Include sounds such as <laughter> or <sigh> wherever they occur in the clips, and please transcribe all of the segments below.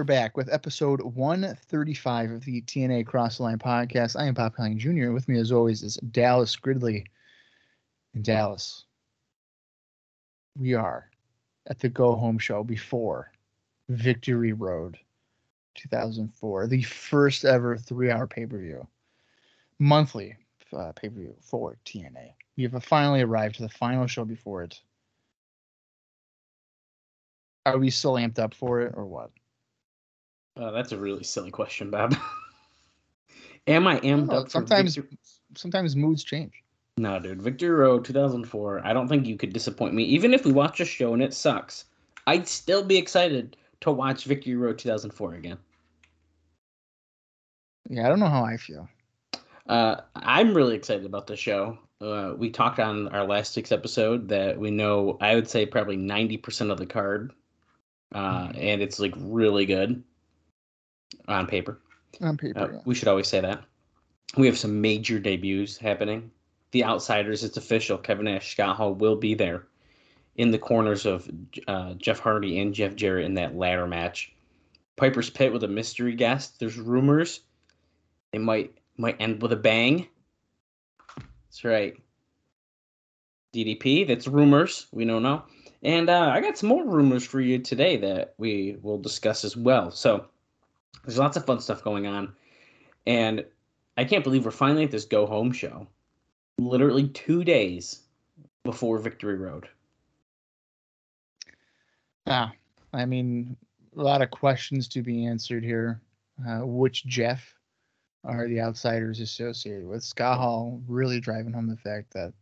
We're back with episode 135 of the TNA Cross the Line podcast. I am Bob Colling Jr. With me, as always, is Dallas Gridley. In Dallas, we are at the Go Home show before Victory Road 2004, the first ever three hour pay per view, monthly uh, pay per view for TNA. We have finally arrived to the final show before it. Are we still amped up for it or what? Uh, that's a really silly question, Bob. <laughs> Am I amped No, up? sometimes Victor- sometimes moods change. No, dude. Victory Road 2004. I don't think you could disappoint me. Even if we watch a show and it sucks, I'd still be excited to watch Victory Road 2004 again. Yeah, I don't know how I feel. Uh, I'm really excited about the show. Uh, we talked on our last week's episode that we know, I would say, probably 90% of the card. Uh, Mhm. and it's like really good on paper. On paper, Uh, yeah. we should always say that. We have some major debuts happening. The Outsiders, it's official. Kevin Nash, Scott Hall will be there in the corners of uh, Jeff Hardy and Jeff Jarrett in that ladder match. Piper's Pit with a mystery guest. There's rumors it might might end with a bang. That's right. DDP, that's rumors. We don't know. And uh, I got some more rumors for you today that we will discuss as well. So there's lots of fun stuff going on. And I can't believe we're finally at this go home show. Literally two days before Victory Road. Yeah, I mean, a lot of questions to be answered here. Uh, which Jeff are the outsiders associated with? Scott Hall really driving home the fact that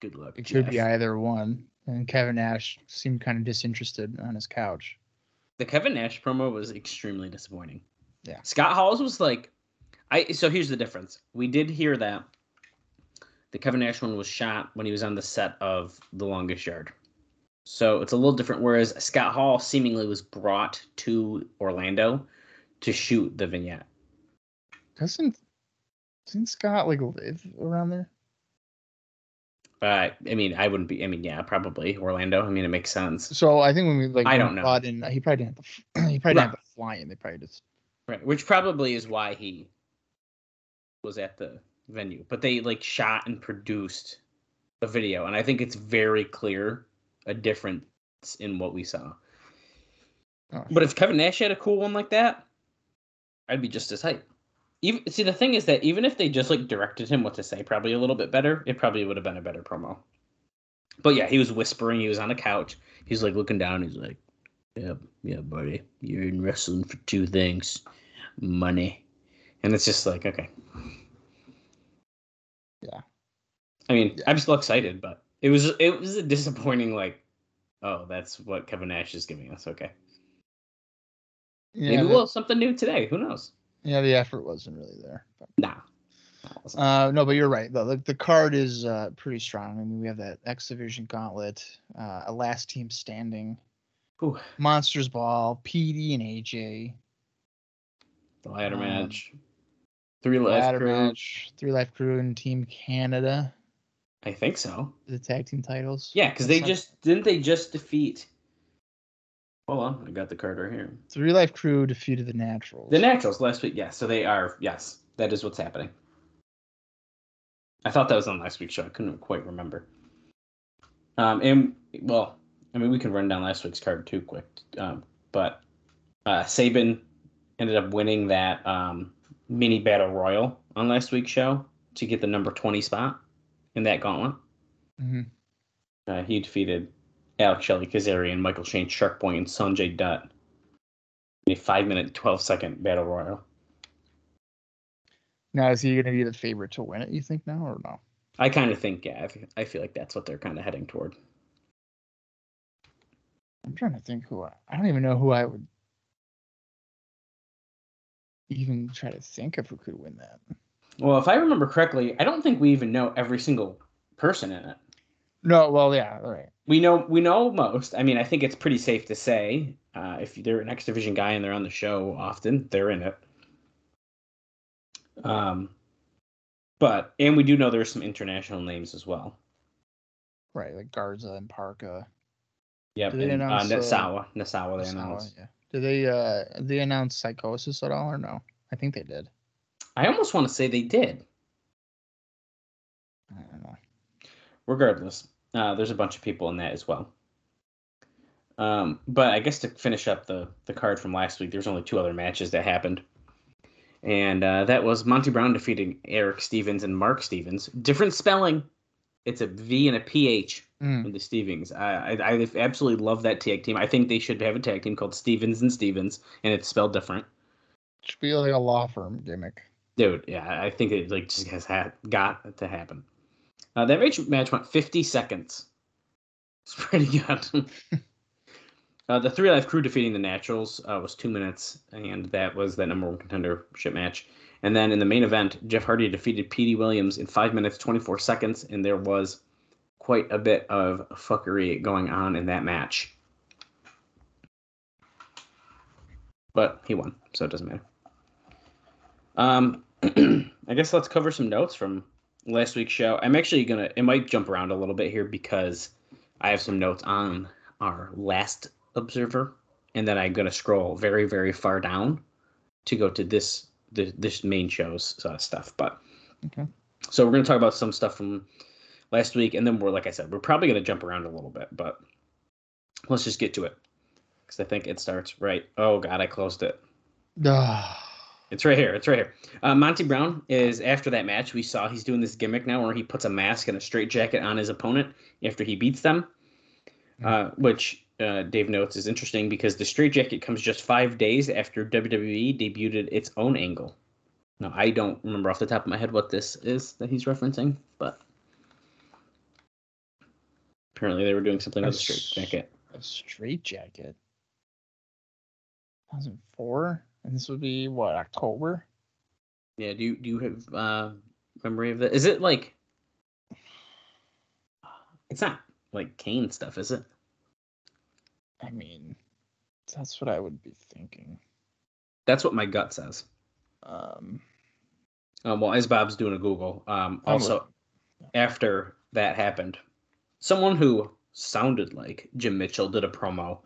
Good luck. it could be either one. And Kevin Nash seemed kind of disinterested on his couch. The Kevin Nash promo was extremely disappointing. Yeah. Scott Hall's was like I so here's the difference. We did hear that the Kevin Nash one was shot when he was on the set of The Longest Yard. So it's a little different whereas Scott Hall seemingly was brought to Orlando to shoot the vignette. Doesn't doesn't Scott like live around there? Uh, I mean, I wouldn't be. I mean, yeah, probably Orlando. I mean, it makes sense, So I think when we like I don't know. in, he probably didn't. Have to, <clears throat> he probably didn't have to fly in. They probably just right? Which probably is why he was at the venue. But they like shot and produced a video, and I think it's very clear a difference in what we saw. Oh, But if Kevin Nash had a cool one like that, I'd be just as hype. Even see the thing is that even if they just like directed him what to say, probably a little bit better, it probably would have been a better promo. But yeah, he was whispering. He was on a couch. He's like looking down. He's like, "Yeah, yeah, buddy, you're in wrestling for two things, money." And it's just like, okay. Yeah. I mean, Yeah. I'm still excited, but it was it was a disappointing. Like, oh, that's what Kevin Nash is giving us. Okay. yeah, Maybe we'll have something new today. Who knows? Yeah, the effort wasn't really there. But. Nah. Nah, it wasn't. Uh, no, but you're right. The, the, the card is uh, pretty strong. I mean, we have that X Division Gauntlet, uh, a last team standing, Whew. Monsters Ball, PD and AJ, The ladder um, match. Three life ladder crew. match, 3Live Kru, and Team Canada, I think so. the tag team titles. Yeah, because they not- just didn't they just defeat. Hold on, I got the card right here. 3Live Kru defeated the Naturals. The Naturals last week. Yes, so they are. Yes, that is what's happening. I thought that was on last week's show. I couldn't quite remember. Um, and well, I mean, we can run down last week's card too quick. Um, but uh, Sabin ended up winning that um, mini battle royal on last week's show to get the number twenty spot in that gauntlet. Mhm. Uh, he defeated Alex Shelley Kazarian, Michael Shane, Shark and Sanjay Dutt in a five minute, 12 second battle royal. Now, is he going to be the favorite to win it, you think, now, or no? I kind of think, yeah, I feel, I feel like that's what they're kind of heading toward. I'm trying to think who I, I don't even know who I would even try to think of who could win that. Well, if I remember correctly, I don't think we even know every single person in it. No, well, yeah, all right. We know we know most. I mean, I think it's pretty safe to say uh, if they're an X Division guy and they're on the show often, they're in it. Um, but and we do know there's some international names as well. Right, like Garza and Parka. Yep, Did they and uh, announce, uh, Nosawa, Nosawa, they announced. yeah. Did they uh they announce Psicosis at all or no? I think they did. I almost want to say they did. I don't know. regardless, uh, there's a bunch of people in that as well. Um, but I guess to finish up the the card from last week, there's only two other matches that happened, and uh, that was Monty Brown defeating Eric Stevens and Mark Stevens. Different spelling. It's a V and a PH Mm. in the Stevens. I, I I absolutely love that tag team. I think they should have a tag team called Stevens and Stevens, and it's spelled different. Should be like a law firm gimmick. Dude, yeah, I think it like just has had, got to happen. Uh, that match, match went 50 seconds. It's pretty <laughs> good. uh, the 3Live Kru defeating the Naturals uh, was two minutes, and that was that number one contendership match. And then in the main event, Jeff Hardy defeated Petey Williams in five minutes 24 seconds, and there was quite a bit of fuckery going on in that match. But he won, so it doesn't matter. Um, <clears throat> I guess let's cover some notes from last week's show. I'm actually gonna it might jump around a little bit here because I have some notes on our last observer, and then I'm gonna scroll very very far down to go to this the, this main show's uh, stuff. But Okay. so we're gonna talk about some stuff from last week, and then we're like I said, we're probably gonna jump around a little bit, but let's just get to it because I think it starts right. Oh God, I closed it. Ah, It's right here. It's right here. Uh, Monty Brown is after that match. We saw he's doing this gimmick now where he puts a mask and a straight jacket on his opponent after he beats them, uh, which uh, Dave notes is interesting because the straight jacket comes just five days after WWE debuted its own angle. Now I don't remember off the top of my head what this is that he's referencing, but apparently they were doing something with a straight That's- jacket. a straight jacket. 2004, and this would be what October. Yeah. Do you do you have uh, memory of that? Is it like? It's not like Kane stuff, is it? I mean, that's what I would be thinking. That's what my gut says. Um, Um, well, as Bob's doing a Google, um, also after that happened, someone who sounded like Jim Mitchell did a promo,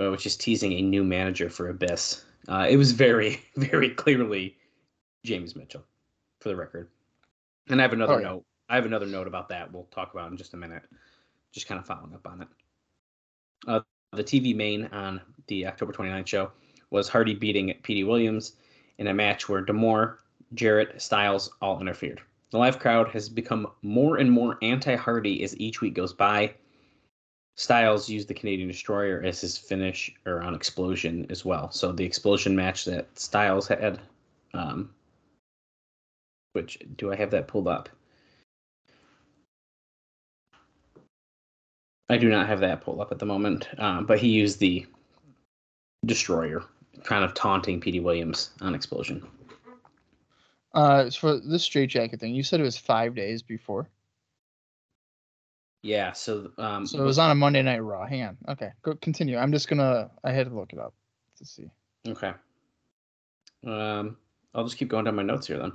uh, which is teasing a new manager for Abyss. Uh, it was very, <laughs> very clearly James Mitchell, for the record. And I have another Oh, yeah. note. I have another note about that. We'll talk about in just a minute. Just kind of following up on it. Uh, the TV main on the October 29th show was Hardy beating Petey Williams in a match where D'Amore, Jarrett, Styles all interfered. The live crowd has become more and more anti Hardy as each week goes by. Styles used the Canadian Destroyer as his finish or on Xplosion as well. So the Xplosion match that Styles had, um, which do I have that pulled up? I do not have that pulled up at the moment, um, but he used the Destroyer, kind of taunting Petey Williams on Xplosion. uh, for this straight jacket thing, you said it was five days before, Yeah, so um, so it was on a Monday Night Raw. Hang on, okay, go continue. I'm just gonna. I had to look it up to see. Okay. Um, I'll just keep going down my notes here then.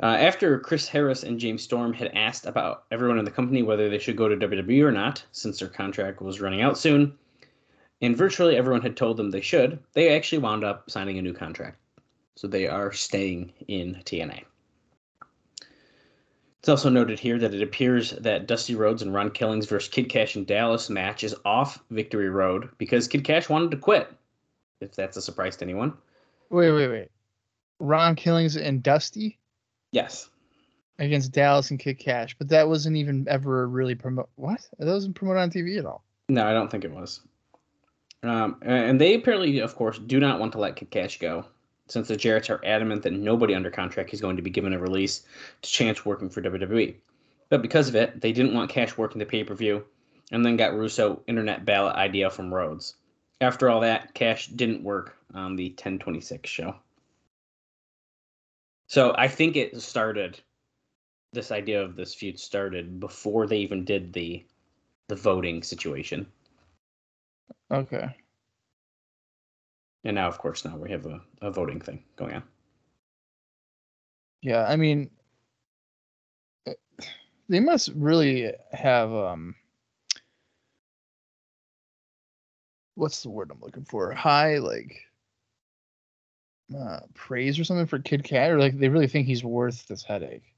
Uh, after Chris Harris and James Storm had asked about everyone in the company whether they should go to WWE or not, since their contract was running out soon, and virtually everyone had told them they should, they actually wound up signing a new contract. So they are staying in TNA. It's also noted here that it appears that Dusty Rhodes and Ron Killings versus Kid Cash in Dallas match is off Victory Road because Kid Cash wanted to quit if that's a surprise to anyone. Wait, wait, wait. Ron Killings and Dusty Yes. against Dallas and Kid Cash, but that wasn't even ever really promote. What? That wasn't promoted on TV at all. No, I don't think it was. Um, and they apparently, of course, do not want to let Kid Cash go. Since the Jarretts are adamant that nobody under contract is going to be given a release to chance working for WWE. But because of it, they didn't want Cash working the pay per view, and then got Russo internet ballot idea from Rhodes. After all that, Cash didn't work on the 1026 show. So I think it started. This idea of this feud started before they even did the the voting situation. Okay. And now, of course, now we have a, a voting thing going on. Yeah, I mean, eh, they must really have um, what's the word I'm looking for? High like uh, praise or something for Kid Cat, or like they really think he's worth this headache.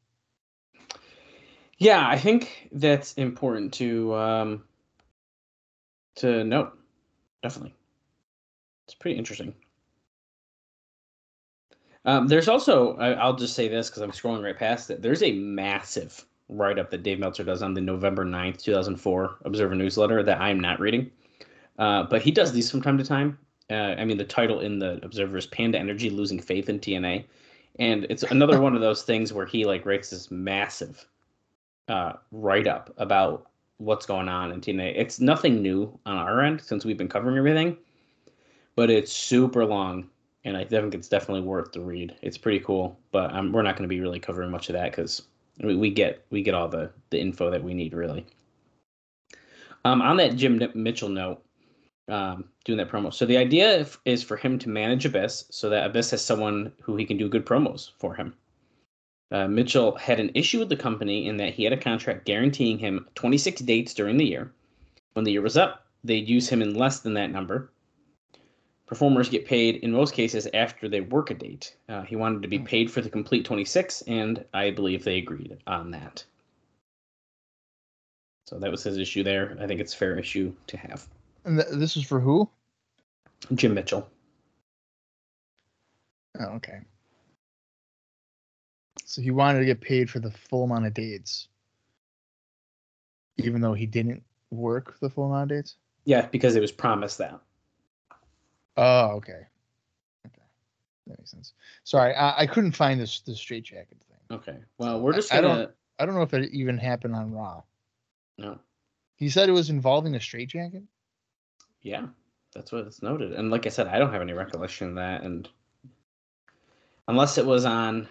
Yeah, I think that's important to um, to note. Definitely, it's pretty interesting. Um, there's also, I, I'll just say this because I'm scrolling right past it. There's a massive write up that Dave Meltzer does on the November 9th, 2004 Observer newsletter that I'm not reading. Uh, but he does these from time to time. Uh, I mean, the title in the Observer is Panda Energy Losing Faith in TNA. And it's another one of those things where he like writes this massive uh, write up about what's going on in TNA. It's nothing new on our end since we've been covering everything, but it's super long and I think it's definitely worth the read. It's pretty cool, but um, we're not going to be really covering much of that because we, we, get we get all the the info that we need really. Um, on that Jim Mitchell note, um, doing that promo. So the idea is for him to manage Abyss, so that Abyss has someone who he can do good promos for him. Uh, Mitchell had an issue with the company in that he had a contract guaranteeing him 26 dates during the year. When the year was up, they'd use him in less than that number, Performers get paid in most cases after they work a date. Uh, he wanted to be paid for the complete 26, and I believe they agreed on that. So that was his issue there. I think it's a fair issue to have. And th- this is for who? Jim Mitchell. Oh, okay. So he wanted to get paid for the full amount of dates, even though he didn't work the full amount of dates. Yeah, because it was promised that. Oh, okay. Okay, that makes sense. Sorry, I, I couldn't find this the straight jacket thing. Okay. Well, we're just I, gonna. I don't. I don't know if it even happened on Raw. No. He said it was involving a straight jacket. Yeah, that's what it's noted. And like I said, I don't have any recollection of that, and unless it was on.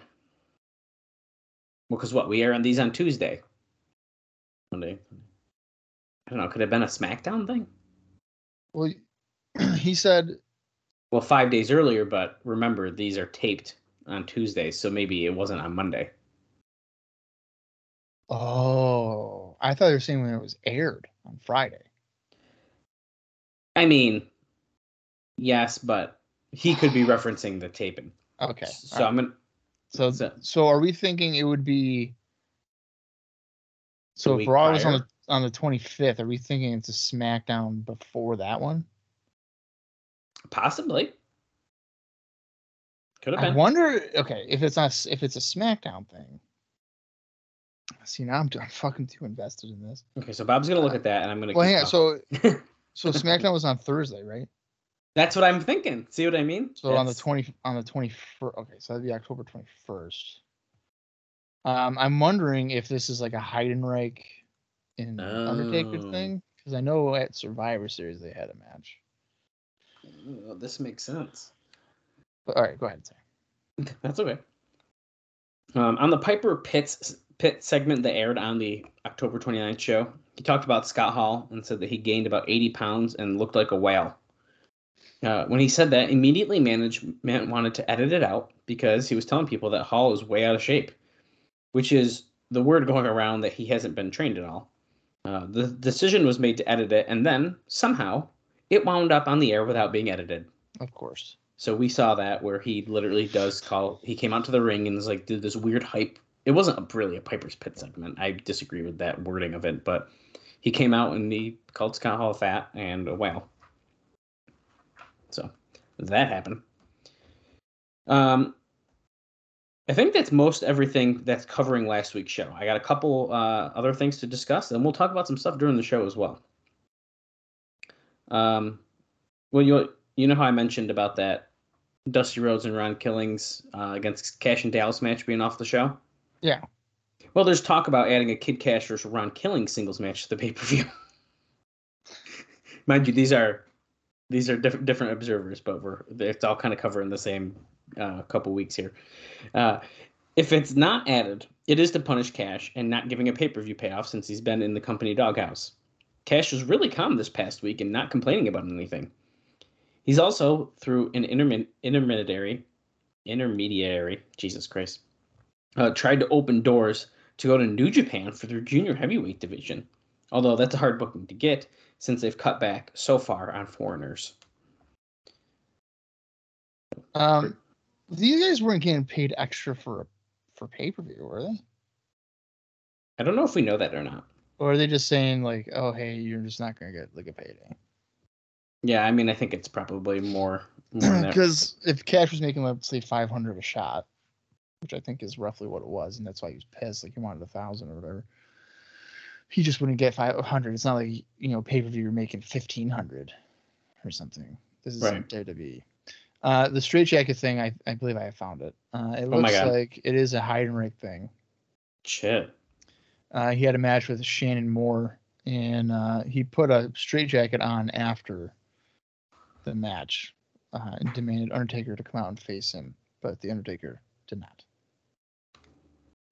Well, because what we air on these on Tuesday. Monday. I don't know. Could it have been a SmackDown thing? Well, <clears throat> he said well, five days earlier, but remember these are taped on Tuesday, so maybe it wasn't on Monday. Oh, I thought you were saying when it was aired on Friday. I mean, yes, but he could be <sighs> referencing the taping. Okay. So I'm gonna. So so- so are we thinking it would be? So if Raw was on the on the twenty fifth, are we thinking it's a SmackDown before that one? Possibly. Could have been. I wonder. Okay, if it's not if it's a SmackDown thing. See now I'm, I'm fucking too invested in this. Okay, so Bob's gonna look at that, and I'm gonna. Well, hang on. So <laughs> so SmackDown was on Thursday, right? That's what I'm thinking. See what I mean? So on the twenty on the twenty first. Okay, so that'd be October twenty first. Um, I'm wondering if this is like a Heidenreich in Undertaker Oh. thing because I know at Survivor Series they had a match. Oh, this makes sense. All right, go ahead. Say. <laughs> That's okay. Um, on the Piper Pitts pit segment that aired on the October 29th show, he talked about Scott Hall and said that he gained about 80 pounds and looked like a whale. Uh, when he said that, immediately management wanted to edit it out because he was telling people that Hall is way out of shape, which is the word going around that he hasn't been trained at all. Uh, the decision was made to edit it, and then somehow it wound up on the air without being edited. Of course. So we saw that where he literally does call. He came out to the ring and was like did this weird hype. It wasn't a, really a Piper's Pit segment. I disagree with that wording of it, but he came out and he called Scott Hall fat and a whale. So that happened. Um, I think that's most everything that's covering last week's show. I got a couple uh, other things to discuss, and we'll talk about some stuff during the show as well. Um, well, you you know how I mentioned about that Dusty Rhodes and Ron Killings uh, against Cash and Dallas match being off the show? Yeah. Well, there's talk about adding a Kid Cash versus Ron Killings singles match to the pay per view. <laughs> Mind you, these are these are different different observers, but we're it's all kind of covering the same uh, couple weeks here. Uh, if it's not added, it is to punish Cash and not giving a pay per view payoff since he's been in the company doghouse. Cash was really calm this past week and not complaining about anything. He's also through an intermin- intermediary, intermediary, Jesus Christ, uh, tried to open doors to go to New Japan for their junior heavyweight division. Although that's a hard booking to get since they've cut back so far on foreigners. Um, these guys weren't getting paid extra for for pay per view, were they? I don't know if we know that or not. Or are they just saying like, oh hey, you're just not gonna get like a payday? Yeah, I mean, I think it's probably more. more than <clears throat> that. Because if Cash was making let's say 500 a shot, which I think is roughly what it was, and that's why he was pissed, like he wanted a thousand or whatever. He just wouldn't get 500. It's not like you know pay per view you're making 1500 or something. This is Right. WWE. Uh, the straight jacket thing, I, I believe I found it. Uh, it Oh looks God. like it is a Heidenreich thing. Shit. Uh, he had a match with Shannon Moore, and uh, he put a straight jacket on after the match uh, and demanded Undertaker to come out and face him, but the Undertaker did not.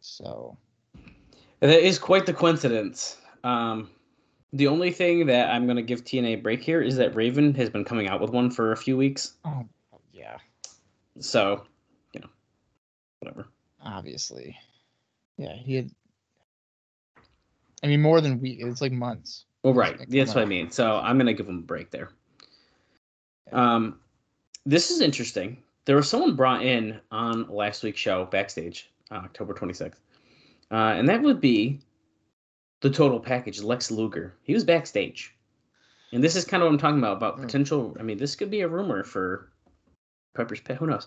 So That is quite the coincidence. Um, the only thing that I'm going to give TNA a break here is that Raven has been coming out with one for a few weeks. oh yeah, So, you know, whatever. obviously, yeah, he had. I mean, more than week. It's like months. Well, right. Like, That's what I mean. So I'm going to give him a break there. Um, this is interesting. There was someone brought in on last week's show backstage, uh, October 26th, uh, and that would be the total package, Lex Luger. He was backstage, and this is kind of what I'm talking about about Hmm. potential. I mean, this could be a rumor for Piper's Pit. Who knows?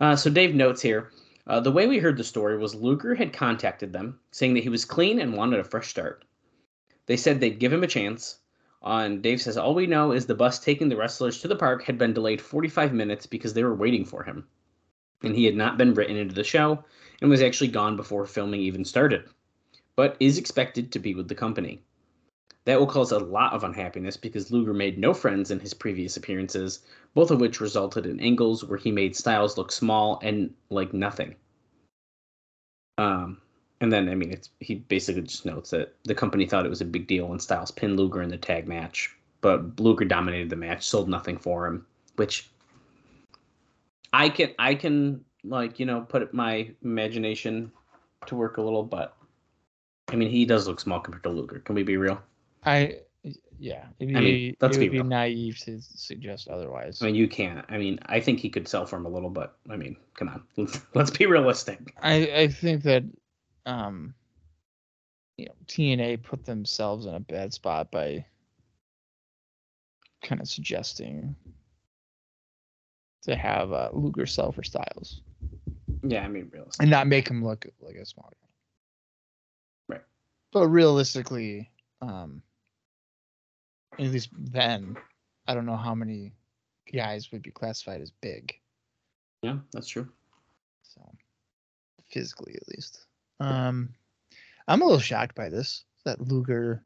Uh, so Dave notes here. Uh, the way we heard the story was Luger had contacted them saying that he was clean and wanted a fresh start. They said they'd give him a chance. Uh, and Dave says, All we know is the bus taking the wrestlers to the park had been delayed 45 minutes because they were waiting for him. And he had not been written into the show and was actually gone before filming even started, but is expected to be with the company. That will cause a lot of unhappiness because Luger made no friends in his previous appearances, both of which resulted in angles where he made Styles look small and like nothing. Um, and then, I mean, it's he basically just notes that the company thought it was a big deal when Styles pinned Luger in the tag match, but Luger dominated the match, sold nothing for him, which I can I can like you know put my imagination to work a little, but I mean he does look small compared to Luger. Can we be real? I yeah, be, I mean, let's it be would be real. naive to suggest otherwise. I mean you can't. I mean I think he could sell for him a little, but I mean come on, let's, <laughs> let's be realistic. I I think that um you know TNA put themselves in a bad spot by kind of suggesting to have uh, Luger sell for Styles Yeah, I mean realistic. and not make him look like a small guy. Right. But realistically, um at least then, I don't know how many guys would be classified as big. Yeah, that's true. So physically at least. Um I'm a little shocked by this that Luger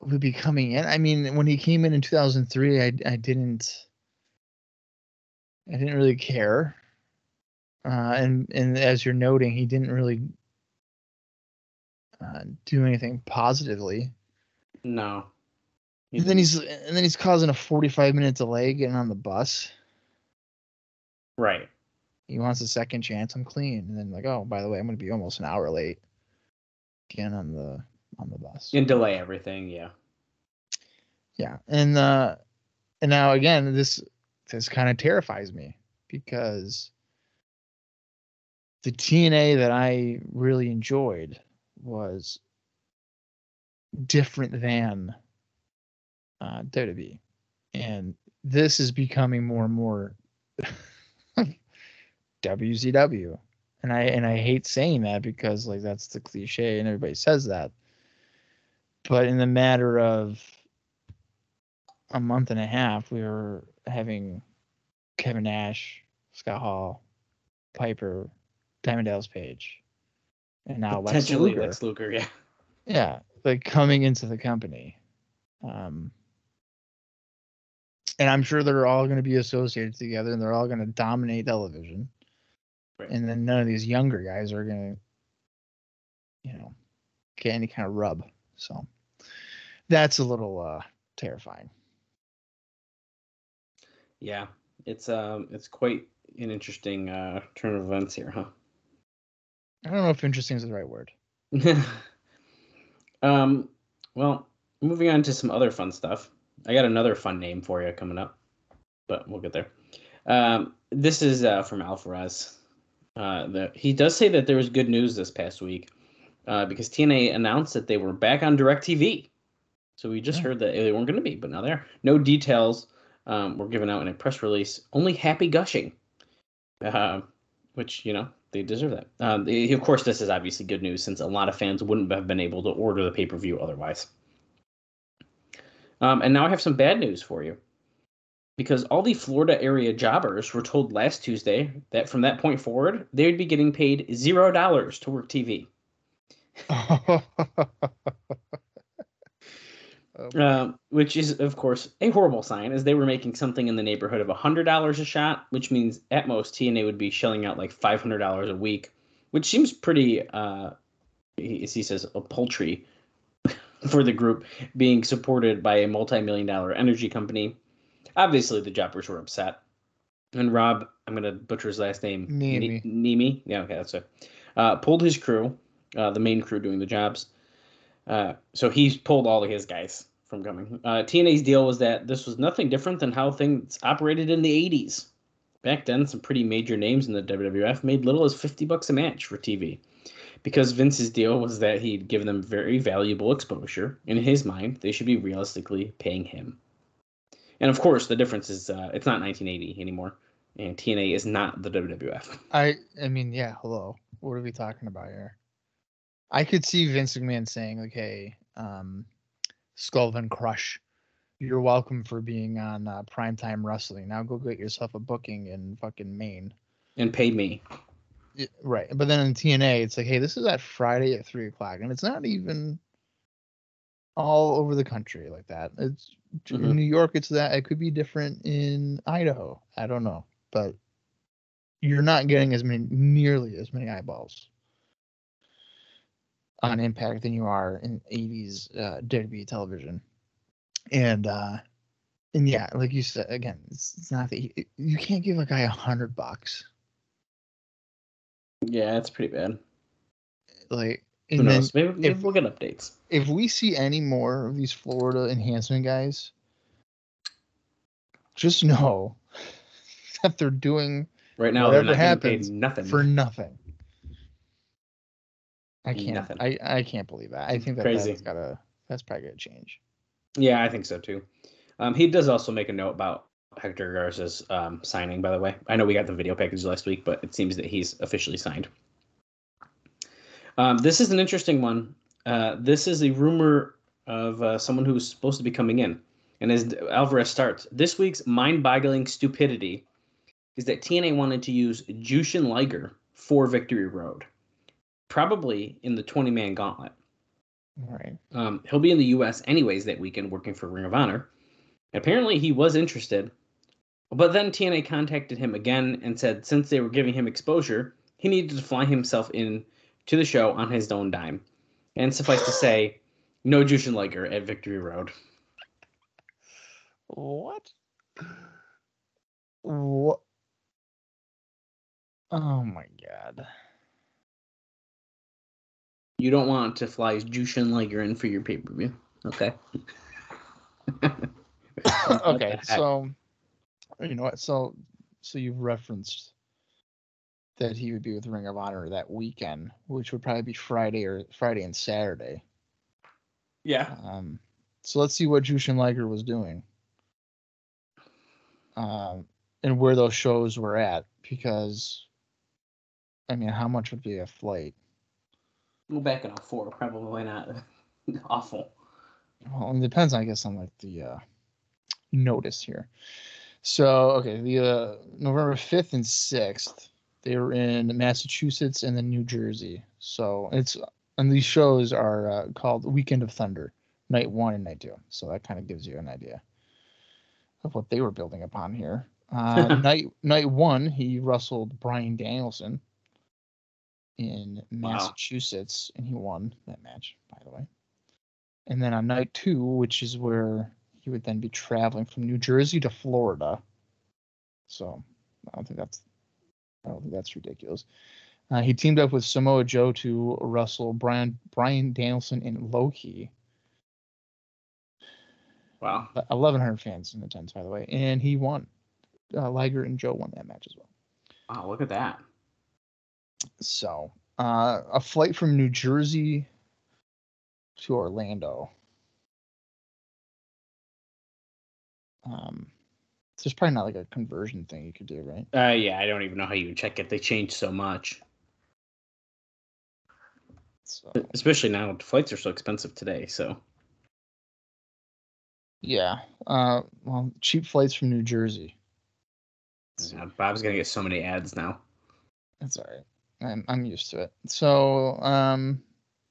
would be coming in. I mean, when he came in in 2003, I I didn't I didn't really care. Uh and and as you're noting, he didn't really uh, do anything positively. No. And then he's and then he's causing a 45 minute delay getting on the bus. right. he wants a second chance. I'm clean, and then like, oh, by the way, I'm gonna be almost an hour late again on the on the bus. And delay everything. Yeah. Yeah, and uh, and now again, this this kind of terrifies me because the TNA that I really enjoyed was different than uh, WWE, and this is becoming more and more <laughs> WCW, and I and I hate saying that because like that's the cliche and everybody says that, but in the matter of a month and a half, we were having Kevin Nash, Scott Hall, Piper, Diamond Dallas Page, and now Lex Luger. Lex Luger, yeah. Yeah, like coming into the company. Um, and I'm sure they're all going to be associated together and they're all going to dominate television. Right. And then none of these younger guys are going to, you know, get any kind of rub. So that's a little uh, terrifying. Yeah, it's um, it's quite an interesting uh, turn of events here, huh? I don't know if interesting is the right word. <laughs> um, well, moving on to some other fun stuff. I got another fun name for you coming up, but we'll get there. Um, this is uh, from Alvarez. Uh, the, he does say that there was good news this past week uh, because TNA announced that they were back on DirecTV. So we just Yeah. heard that they weren't going to be, but now they are. No details um, were given out in a press release. Only happy gushing, uh, which you know they deserve that. Um, of course, this is obviously good news since a lot of fans wouldn't have been able to order the pay per view otherwise. Um, and now I have some bad news for you. Because all the Florida area jobbers were told last Tuesday that from that point forward, they would be getting paid zero dollars to work TV. <laughs> Oh, which is, of course, a horrible sign, as they were making something in the neighborhood of $100 a shot, which means at most TNA would be shelling out like $500 a week, which seems pretty, uh, he, he says, a poultry <laughs> for the group being supported by a multi million dollar energy company. Obviously, the jobbers were upset. And Rob, I'm going to butcher his last name. Nemi. Ne- Nemi? Yeah, okay, that's it. Uh, pulled his crew, uh, the main crew doing the jobs. Uh, so he's pulled all of his guys from coming. Uh, TNA's deal was that this was nothing different than how things operated in the 80s. Back then, some pretty major names in the WWF made little as 50 bucks a match for TV. Because Vince's deal was that he'd give them very valuable exposure. In his mind, they should be realistically paying him. And of course, the difference is uh, it's not 1980 anymore, and TNA is not the WWF. I I mean, yeah, hello. What are we talking about here? I could see Vince McMahon saying, like, hey, um, Skullvan Crush, you're welcome for being on uh, primetime wrestling. Now go get yourself a booking in fucking Maine. And pay me. Y- Right. But then in TNA, it's like, hey, this is at Friday at three o'clock, and it's not even all over the country like that. It's Mhm. in New York. It's that. It could be different in Idaho. I don't know, but you're not getting as many, nearly as many eyeballs on Impact than you are in '80s uh, WWE television. And uh, and yeah, like you said again, it's, it's not that you, you can't give a guy a hundred bucks. Yeah, it's pretty bad. Like, Who knows? Maybe, maybe if- we'll get updates. if we see any more of these Florida enhancement guys, just know <laughs> that they're doing Right now, they're Whatever not getting happens paid nothing. for nothing. I can't. Nothing. I, I can't believe that. I think that Crazy. that's gotta. That's probably gonna change. Yeah, I think so too. Um, he does also make a note about Hector Garza's um, signing. By the way, I know we got the video package last week, but it seems that he's officially signed. Um, this is an interesting one. Uh, this is a rumor of uh, someone who's supposed to be coming in, and as Alvarez starts, this week's mind-boggling stupidity is that TNA wanted to use Jushin Liger for Victory Road, probably in the 20-man gauntlet. All right. Um, he'll be in the U.S. anyways that weekend, working for Ring of Honor. Apparently, he was interested, but then TNA contacted him again and said since they were giving him exposure, he needed to fly himself in to the show on his own dime. And suffice to say, no Jushin Liger at Victory Road. What? What? Oh my god. You don't want to fly Jushin Liger in for your pay per view, okay? <laughs> okay, so you know what? So, so you've referenced that he would be with Ring of Honor that weekend, which would probably be Friday or Friday and Saturday. yeah, Um, so let's see what Jushin Liger was doing. Um, and where those shows were at, because, I mean, how much would be a flight? Go back in 04, probably not <laughs> awful. Well, it depends, I guess, on like the uh, notice here. So okay, the uh, November fifth and sixth, they were in Massachusetts and then New Jersey. So it's and these shows are uh, called Weekend of Thunder, night one and night two. So that kind of gives you an idea of what they were building upon here. Uh, <laughs> night night one, he wrestled Brian Danielson in Wow. Massachusetts, and he won that match, by the way. And then on night two, which is where he would then be traveling from New Jersey to Florida. So I don't think that's I don't think that's ridiculous. Uh, he teamed up with Samoa Joe to wrestle Brian Brian Danielson in Low Ki. Wow. 1,100 fans in attendance, by the way, and he won. Uh, Liger and Joe won that match as well. Wow, look at that. So, uh, a flight from New Jersey to Orlando. Um, there's probably not like a conversion thing you could do, right? Uh, yeah, I don't even know how you would check it. They changed so much, So, especially now. Flights are so expensive today. So yeah. Uh, well, cheap flights from New Jersey. yeah, Bob's gonna get so many ads now. That's all right. I'm I'm used to it. So, um,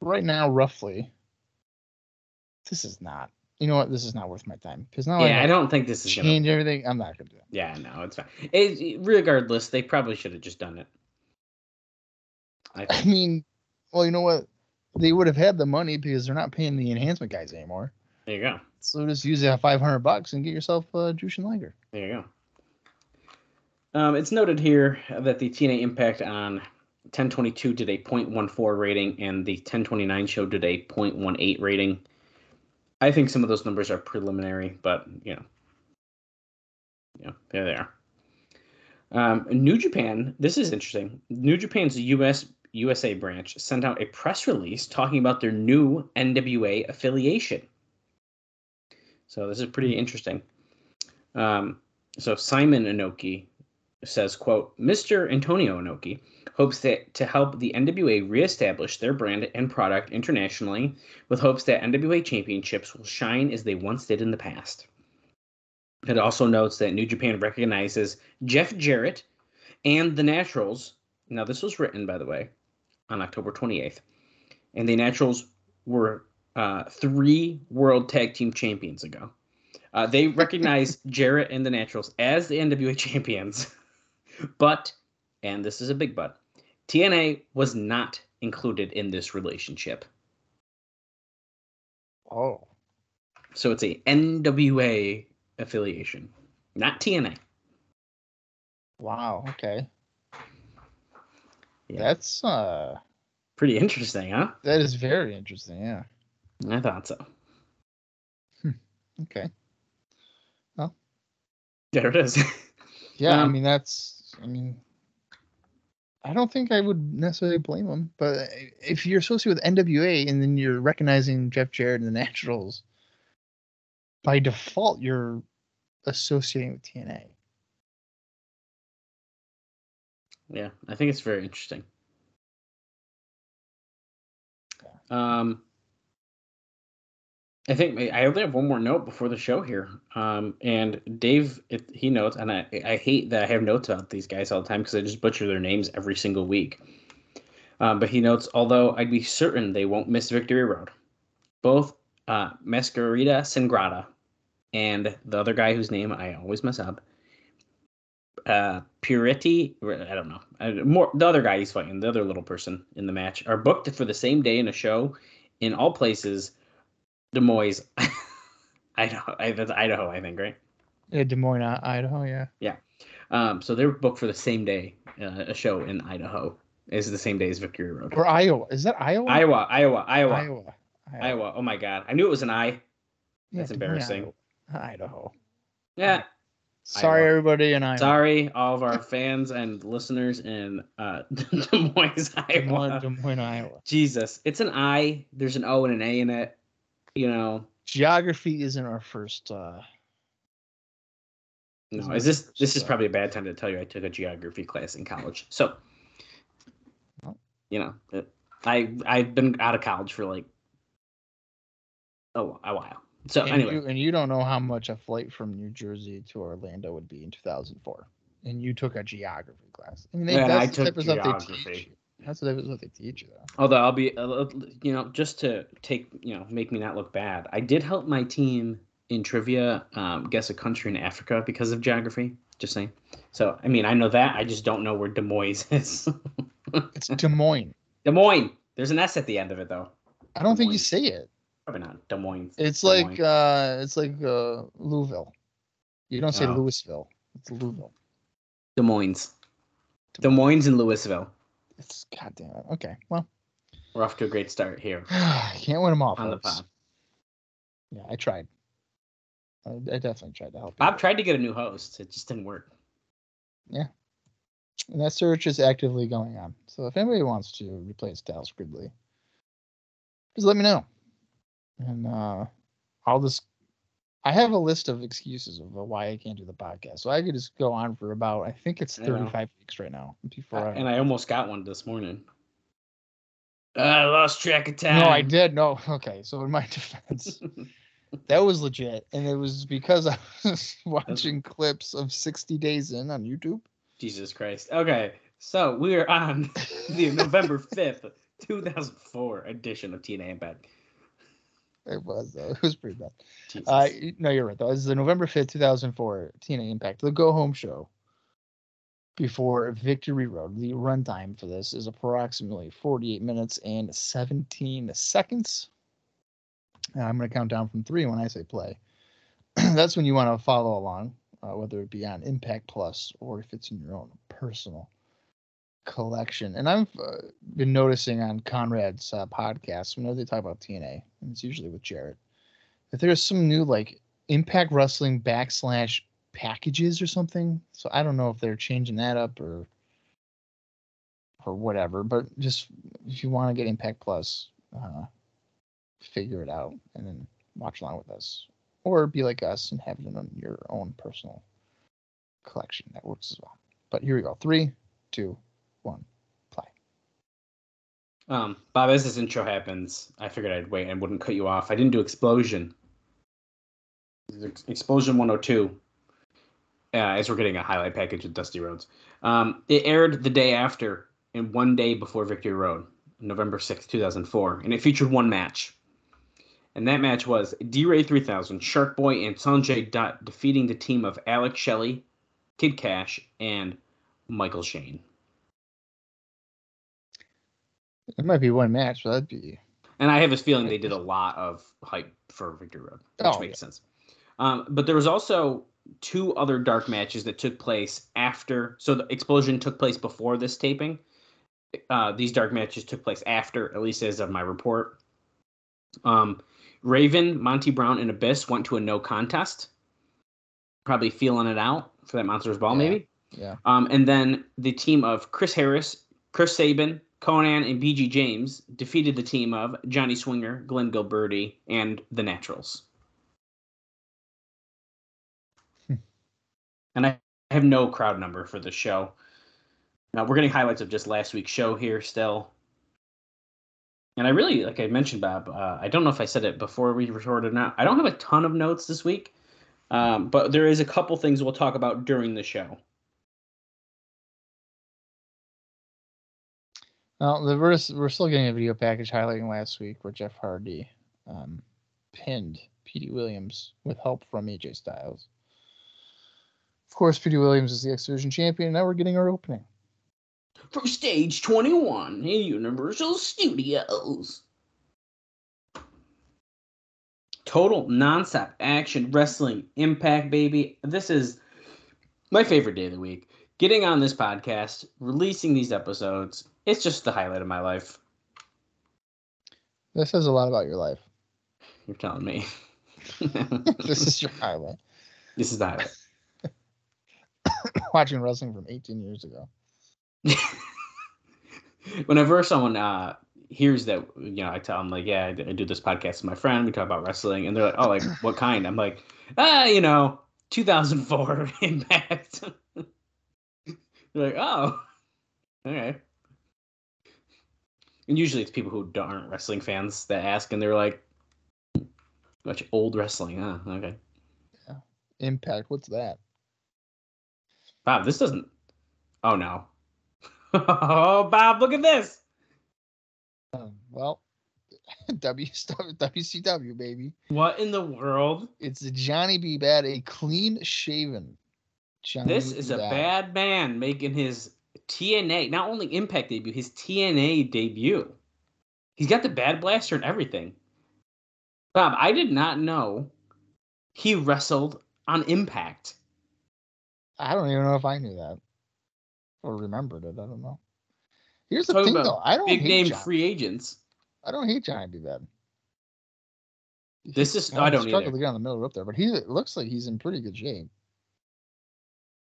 right now, roughly, this is not. You know what? This is not worth my time because now yeah, I I don't think this is gonna. change everything. I'm not gonna do that. Yeah, no, it's fine. It, regardless, they probably should have just done it. I I mean, well, you know what? They would have had the money because they're not paying the enhancement guys anymore. There you go. So just use that 500 bucks and get yourself a uh, Jushin Liger. There you go. Um, it's noted here that the TNA Impact on 1022 did a 0.14 rating, and the 1029 show did a 0.18 rating. I think some of those numbers are preliminary, but you know, yeah, there they are. Um, New Japan. This is interesting. New Japan's US USA branch sent out a press release talking about their new NWA affiliation. So this is pretty interesting. Um, so Simon Inoki says, quote, Mr. Antonio Inoki hopes that to help the NWA reestablish their brand and product internationally with hopes that NWA championships will shine as they once did in the past. It also notes that New Japan recognizes Jeff Jarrett and the Naturals. Now, this was written, by the way, on October 28th. And the Naturals were uh, three World Tag Team Champions ago. Uh, they <laughs> recognize Jarrett and the Naturals as the NWA champions, <laughs> but, and this is a big but, TNA was not included in this relationship. Oh. So it's a NWA affiliation, not TNA. Wow. Okay. Yeah. That's uh Pretty interesting, huh? that is very interesting. Yeah. I thought so. Okay. Well. There it is. <laughs> Yeah. I Um, mean, that's. I mean, I don't think I would necessarily blame them, but if you're associated with NWA and then you're recognizing Jeff Jarrett and the Naturals, by default you're associating with TNA. Yeah, I think it's very interesting. Um, I think I only have one more note before the show here. Um, and Dave, it, he notes, and I, I hate that I have notes about these guys all the time because I just butcher their names every single week. Um, but he notes, although I'd be certain they won't miss Victory Road, both uh, Mascarita Sagrada and the other guy whose name I always mess up, uh Purity, I don't know. I, more the other guy he's fighting, the other little person in the match, are booked for the same day in a show in all places. Des Moines, <laughs> Idaho. I, that's Idaho, I think, right? Yeah, Des Moines, Idaho. Yeah. Um, so they're booked for the same day, uh, a show in Idaho. Is the same day as Victory Road. Or Iowa. Is that Iowa? Iowa, Iowa, Iowa, Iowa. Iowa. Oh my God, I knew it was an I. That's Moines, embarrassing. Iowa. Idaho. Yeah, Sorry, Iowa. everybody in Iowa. sorry, all of our fans and listeners in uh, <laughs> Des Moines, Des Moines, Iowa. Des Moines, Iowa. Jesus, it's an I. There's an O and an A in it. You know, Geography isn't our first. uh no. Is this this is probably a bad time to tell you I took a geography class in college. So, you know, I I've been out of college for like oh a while. So and anyway, you, and you don't know how much a flight from New Jersey to Orlando would be in 2004, and you took a geography class. I mean, they, Yeah, that's I the took type of stuff they geography. teach. That's the type of stuff they teach you, though. although I'll be, uh, you know, just to take, you know, make me not look bad, I did help my team in trivia um, guess a country in Africa because of geography. Just saying. So I mean, I know that. I just don't know where Des Moines <laughs> is. It's Des Moines. Des Moines. There's an S at the end of it though. I don't think you say it. Probably not Des Moines. It's Des like Moines. uh, it's like uh, Louisville. You don't say Oh. Louisville. It's Louisville. Des Moines. Des Moines and Louisville. It's goddamn it. Okay, well, We're off to a great start here I <sighs> can't win them all. on the folks. pod. Yeah, I tried. I, I definitely tried to help. Bob you. tried to get a new host. It just didn't work. Yeah. And that search is actively going on. So if anybody wants to replace Dallas Gridley, just let me know, and uh, I'll just. I have a list of excuses of uh, why I can't do the podcast, so I could just go on for about. I think it's thirty-five weeks right now before. I, and I almost got one this morning. I lost track of time. no, I did. No, <laughs> okay. So in my defense, <laughs> that was legit, and it was because I was <laughs> watching clips of sixty days in on YouTube. Jesus Christ. Okay, so we are on the November fifth, two thousand four edition of TNA Impact. It was though. <laughs> It was pretty bad. Jesus. Uh, no, you're right. Though it's the November fifth, two thousand four TNA Impact, the go home show. Before Victory Road, the runtime for this is approximately forty-eight minutes and seventeen seconds. And I'm going to count down from three when I say play. <clears throat> That's when you want to follow along, uh, whether it be on Impact Plus or if it's in your own personal collection. And I've uh, been noticing on Conrad's uh, podcast, whenever they talk about TNA, and it's usually with Jarrett, that there's some new like Impact Wrestling backslash packages or something. So I don't know if they're changing that up or or whatever. But just if you want to get Impact Plus, uh, figure it out and then watch along with us, or be like us and have it in your own personal collection. That works as well. But here we go. Three, two, one, play. Um, Bob, as this intro happens, I figured I'd wait and wouldn't cut you off. I didn't do Xplosion. Xplosion 102. Uh, as we're getting a highlight package with Dusty Rhodes. Um, it aired the day after and one day before Victory Road, November 6th, 2004, and it featured one match. And that match was D Ray 3000, Shark Boy, and Sanjay Dutt defeating the team of Alex Shelley, Kid Cash, and Michael Shane. It might be one match, but that'd be And I have this feeling they did a lot of hype for Victory Road, which Oh, makes sense. Um, but there was also two other dark matches that took place after. So the Xplosion took place before this taping. Uh, these dark matches took place after, at least as of my report. Um, Raven, Monty Brown, and Abyss went to a no contest. Probably feeling it out for that Monsters Ball, Yeah. maybe. yeah. Um, and then the team of Chris Harris, Chris Sabin, Konnan, and BG James defeated the team of Johnny Swinger, Glenn Gilberti, and the Naturals. Hmm. and I have no crowd number for the show. Now we're getting highlights of just last week's show here still. And I really, like I mentioned, Bob, uh, I don't know if I said it before we recorded or not. I don't have a ton of notes this week, um, but there is a couple things we'll talk about during the show. Well, the verse, we're still getting a video package highlighting last week where Jeff Hardy um, pinned Petey Williams with help from AJ Styles. Of course, Petey Williams is the X Division champion. Now we're getting our opening. for Stage 21 in Universal Studios. Total nonstop action wrestling impact, baby. This is my favorite day of the week. Getting on this podcast, releasing these episodes, it's just the highlight of my life. This says a lot about your life. You're telling me. <laughs> this is your <laughs> highlight. this is the highlight. <coughs> Watching wrestling from 18 years ago. <laughs> Whenever someone uh, hears that, you know, I tell them like, yeah, I do this podcast with my friend. We talk about wrestling, and they're like, oh, like what kind? I'm like, ah, you know, 2004 Impact. they're like, oh, okay. And usually it's people who aren't wrestling fans that ask, and they're like, Much old wrestling, huh? Okay. Yeah. Impact. What's that? Bob, this doesn't. Oh no. <laughs> oh, Bob, look at this. Um, well, <laughs> W <laughs> WCW baby. What in the world? It's Johnny B. Badd, a clean shaven. Johnny This B. is a bad man making his TNA, not only Impact debut, his TNA debut. He's got the Badd Blaster and everything. Bob, I did not know he wrestled on Impact. I don't even know if I knew that or remembered it. I don't know. Here's the Talking thing, though. I don't Big hate name John. free agents. I don't hate Johnny B. Badd. This is- I don't struggle either. to get on the middle rope there, but he it looks like he's in pretty good shape.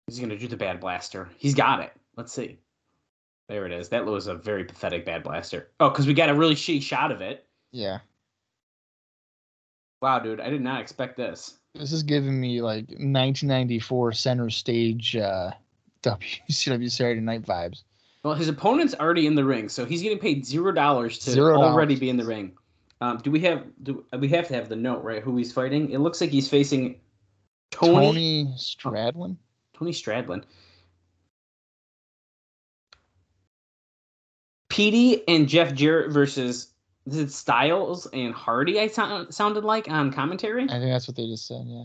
He's gonna do the Badd Blaster. He's got it. Let's see. There it is. That was a very pathetic Badd Blaster. Oh, because we got a really shitty shot of it. Yeah. Wow, dude, I did not expect this. This is giving me like 1994 center stage uh, <laughs> WCW Saturday Night vibes. Well, his opponent's already in the ring, so he's getting paid zero dollars to Zero dollars. already be in the ring. Um, do we have? Do we have to have the note right? Who he's fighting? It looks like he's facing Tony Tony, Tony Stradlin. Petey and Jeff Jarrett versus is it Styles and Hardy? I sound, sounded like on commentary. I think that's what they just said. Yeah.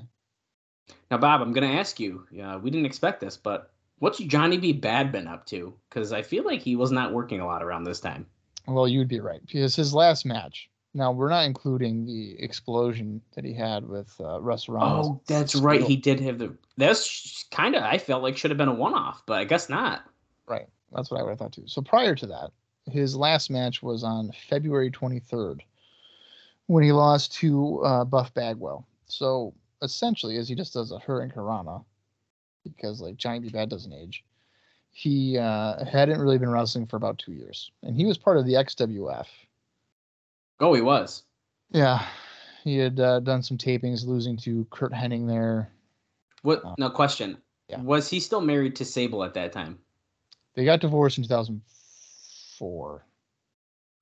Now, Bob, I'm gonna ask you. Yeah, we didn't expect this, but what's Johnny B. Badd been up to? Because I feel like he was not working a lot around this time. Well, you'd be right because his last match. Now we're not including the Xplosion that he had with uh, Russ Ramos. Oh, that's right. He did have the. That's kind of. I felt like should have been a one-off, but I guess not. Right. That's what I would have thought too. So prior to that, his last match was on February 23rd when he lost to uh, Buff Bagwell. So essentially, as he just does a Hurricanrana, because like Johnny B. Badd doesn't age, he uh, hadn't really been wrestling for about two years. And he was part of the XWF. Oh, he was. Yeah. He had uh, done some tapings, losing to Curt Hennig there. What? Oh. No question. Yeah. Was he still married to Sable at that time? They got divorced in 2004.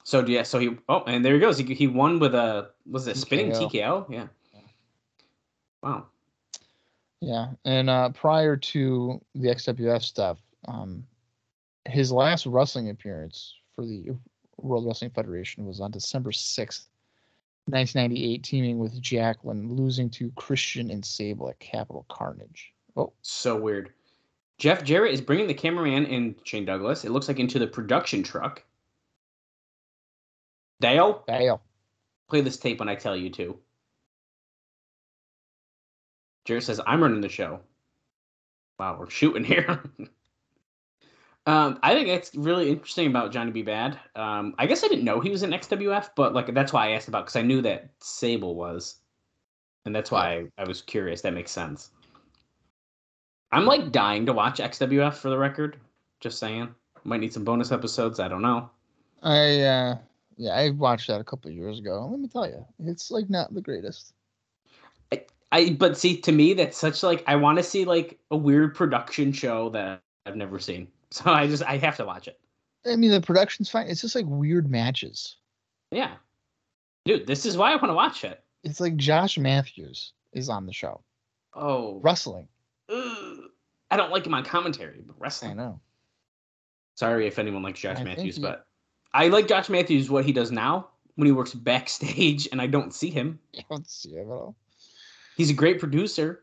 So yeah. So he. Oh, and there he goes. He, he won with a. Was it a spinning TKO. TKO? Yeah. Wow. Yeah, and uh, prior to the XWF stuff, um, his last wrestling appearance for the World Wrestling Federation was on December sixth, nineteen ninety eight, teaming with Jacqueline, losing to Christian and Sable at Capital Carnage. Oh, So weird. Jeff Jarrett is bringing the cameraman and Shane Douglas. It looks like into the production truck. Dale, Dale. play this tape when I tell you to. Jarrett says, I'm running the show. Wow, we're shooting here. <laughs> um, I think that's really interesting about Johnny B. Badd. Um, I guess I didn't know he was in XWF, but like that's why I asked about because I knew that Sable was. And that's why I, I was curious. That makes sense. I'm like dying to watch XWF for the record. Just saying. Might need some bonus episodes. I don't know. I uh, yeah, I watched that a couple of years ago. Let me tell you, it's like not the greatest. I but see to me that's such like I want to see like a weird production show that I've never seen. <laughs> So I just I have to watch it. I mean, the production's fine. It's just like weird matches. Yeah. Dude, this is why I want to watch it. It's like Josh Mathews is on the show Oh, wrestling. ugh. I don't like him on commentary, but wrestling. I know. Sorry if anyone likes Josh I Mathews, he- but I like Josh Mathews what he does now when he works backstage and I don't see him. <laughs> You don't see him at all. He's a great producer.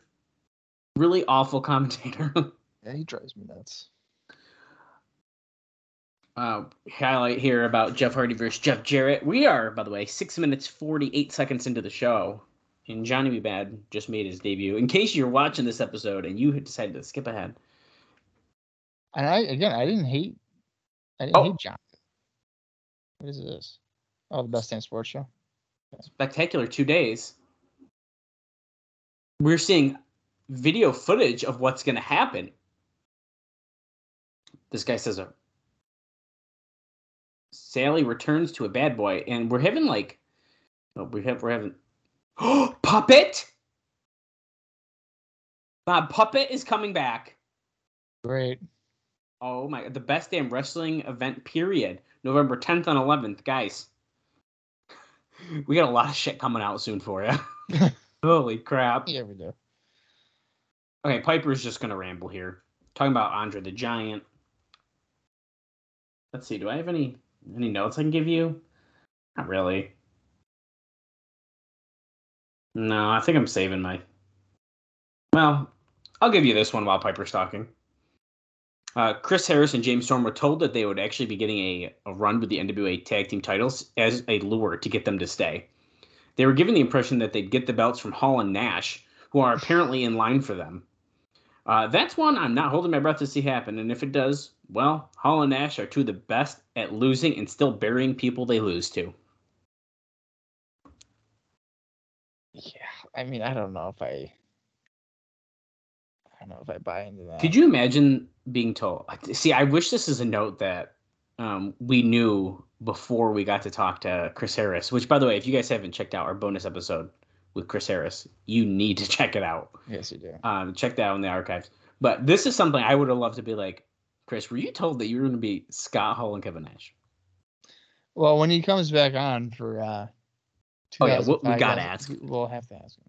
Really awful commentator. <laughs> Yeah, he drives me nuts. uh, highlight here about Jeff Hardy versus Jeff Jarrett. We are, by the way, six minutes forty-eight seconds into the show, and Johnny B. Badd just made his debut. In case you're watching this episode and you had decided to skip ahead, And I again, I didn't hate. I didn't Oh. hate John. What is this? Oh, the best damn sports show. spectacular two days. We're seeing video footage of what's going to happen. This guy says, "A Sally returns to a bad boy," and we're having like, oh, we have we're having, <gasps> puppet. Bob Puppet is coming back. Great. Oh my! The best damn wrestling event period. November 10th and 11th, guys. <laughs> we got a lot of shit coming out soon for you. <laughs> <laughs> Holy crap. Yeah, we do. Okay, Piper's just gonna ramble here. Talking about Andre the Giant. Let's see, do I have any any notes I can give you? Not really. No, I think I'm saving my. Well, I'll give you this one while Piper's talking. Uh, Chris Harris and James Storm were told that they would actually be getting a, a run with the NWA tag team titles as a lure to get them to stay. They were given the impression that they'd get the belts from Hall and Nash, who are apparently in line for them. Uh, that's one I'm not holding my breath to see happen, and if it does, well, Hall and Nash are two of the best at losing and still burying people they lose to. I mean, I don't know if I. I don't know if I buy into that. Could you imagine being told? See, I wish this is a note that um, we knew before we got to talk to Chris Harris. Which, by the way, if you guys haven't checked out our bonus episode with Chris Harris, you need to <laughs> check it out. Yes, you do. Um, check that out in the archives. But this is something I would have loved to be like, Chris, were you told that you were going to be Scott Hall and Kevin Nash? Well, when he comes back on for uh, Oh, yeah, we- we gotta ask. we- We'll have to ask him.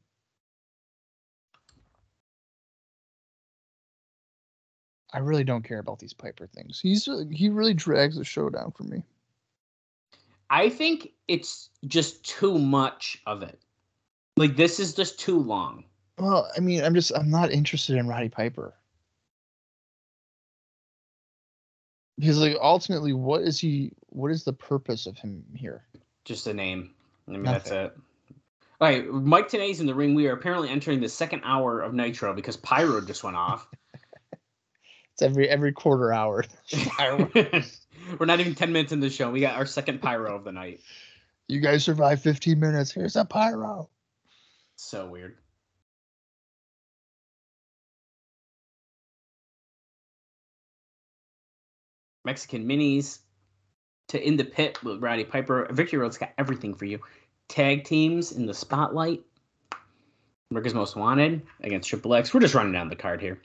I really don't care about these Piper things. He's he really drags the show down for me. I think it's just too much of it. Like this is just too long. Well, I mean, I'm just I'm not interested in Roddy Piper. Because like ultimately, what is he? What is the purpose of him here? Just a name. I mean, that's it. All right, Mike Tenay's in the ring. We are apparently entering the second hour of Nitro because Pyro just went off. <laughs> It's every every quarter hour. <laughs> <laughs> We're not even 10 minutes in the show. We got our second Pyro of the night. you guys survived 15 minutes. Here's a pyro. So weird. Mexican minis to in the pit with Roddy Piper. Victory Road's got everything for you. Tag teams in the spotlight. America's Most Wanted against Triple X. We're just running down the card here.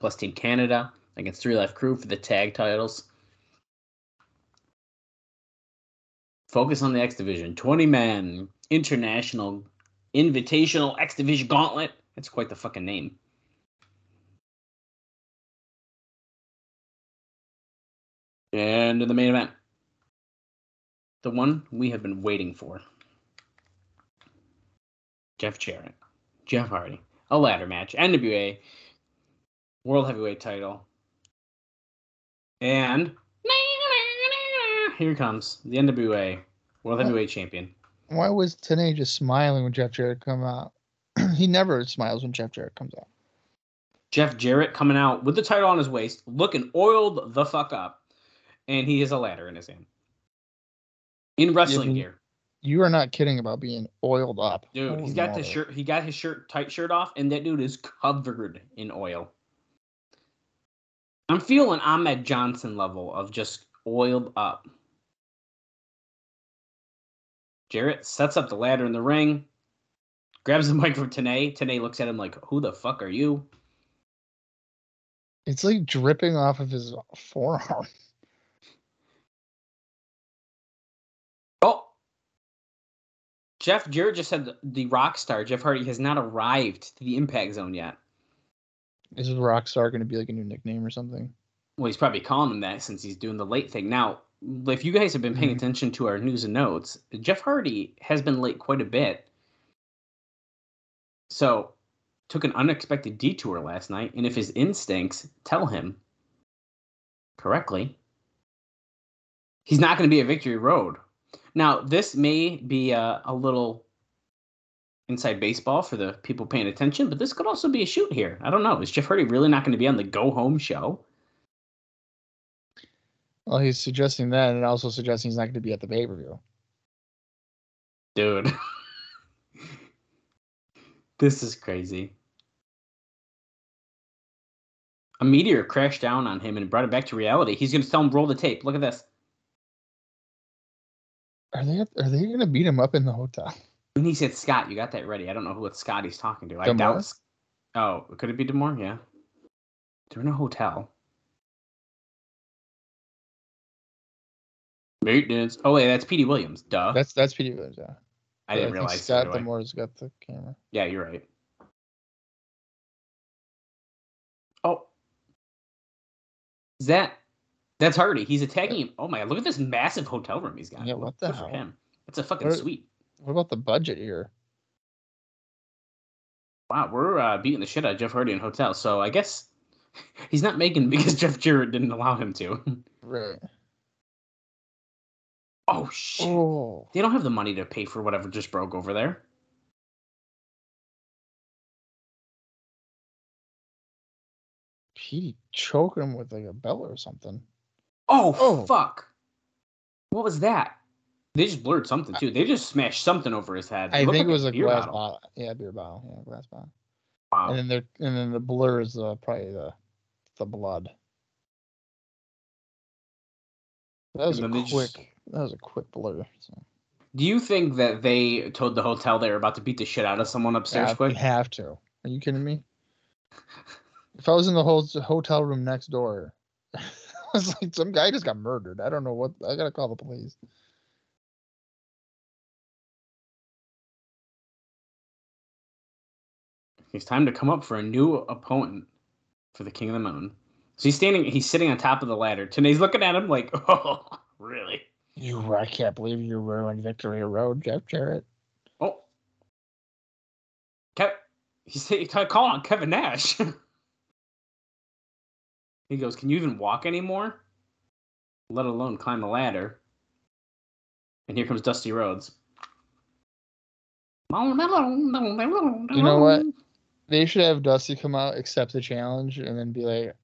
Plus Team Canada against 3Live Kru for the tag titles. Focus on the X Division. 20 man international invitational X Division gauntlet. That's quite the fucking name. And in the main event, the one we have been waiting for Jeff Jarrett, Jeff Hardy, a ladder match, NWA World Heavyweight title. And here comes the NWA World Heavyweight Champion. Why was Tenay just smiling when Jeff Jarrett come out? <clears throat> he never smiles when Jeff Jarrett comes out. Jeff Jarrett coming out with the title on his waist, looking oiled the fuck up, and he has a ladder in his hand. In wrestling mean- gear. You are not kidding about being oiled up. Dude, Holy he's got the shirt. He got his shirt, tight shirt off, and that dude is covered in oil. I'm feeling Ahmed Johnson level of just oiled up. Jarrett sets up the ladder in the ring, grabs the <laughs> mic from Tenay. Tenay looks at him like, "Who the fuck are you?" It's like dripping off of his forearm. Oh, Jeff Jarrett just said the rock star Jeff Hardy has not arrived to the Impact Zone yet. Is rock star going to be like a new nickname or something? Well, he's probably calling him that since he's doing the late thing. Now, if you guys have been paying Mhm. attention to our news and notes, Jeff Hardy has been late quite a bit. So, took an unexpected detour last night, and if his instincts tell him correctly, he's not going to be at Victory Road. Now, this may be a, a little inside baseball for the people paying attention, but this could also be a shoot here. I don't know. Is Jeff Hardy really not going to be on the go home show? Well, he's suggesting that, and also suggesting he's not going to be at the pay per view. Dude. <laughs> this is crazy. A meteor crashed down on him and brought him back to reality. He's going to tell him roll the tape. Look at this. Are they? Are they going to beat him up in the hotel? And he said, Scott, you got that ready. I don't know who it's Scott he's talking to. I D'Amore? doubt. Oh, could it be D'Amore? Yeah. They're in a hotel. Maintenance. Oh wait, that's Petey Williams. Duh. That's that's Petey Williams. Yeah. I didn't think realize. Scott. D'Amore's got the camera. Yeah, you're right. Oh, is that that's Hardy? He's attacking him. Oh my god! Look at this massive hotel room he's got. Yeah, what the Good for him. That's a fucking What- suite. What about the budget here? Wow, we're uh, beating the shit out of Jeff Hardy in hotel. So I guess <laughs> he's not making because <laughs> Jeff Jarrett didn't allow him to. Right. oh shit! Oh. They don't have the money to pay for whatever just broke over there. He choking him with like a belt or something. Oh, Oh. fuck! What was that? They just blurred something too. They just smashed something over his head. I looked think it was a beer glass bottle. bottle. Yeah, beer bottle. Yeah, glass bottle. Wow. And then there, and then the blur is uh, probably the the blood. That was a And then they quick. just- That was a quick blur. So. Do you think that they told the hotel they were about to beat the shit out of someone upstairs Yeah, quick? you have to. Are you kidding me? If I was in the whole hotel room next door, I <laughs> was like, some guy just got murdered. I don't know what. I gotta call the police. It's time to come up for a new opponent for the King of the Moon. So he's standing, he's sitting on top of the ladder. Tenay's looking at him like, <laughs> oh, really? You, I can't believe you ruined Victory Road, Jeff Jarrett. Oh. Kev, he's he tried calling on Kevin Nash. <laughs> he goes, Can you even walk anymore? Let alone climb the ladder. And here comes Dusty Rhodes. You know what? They should have Dusty come out, accept the challenge, and then be like,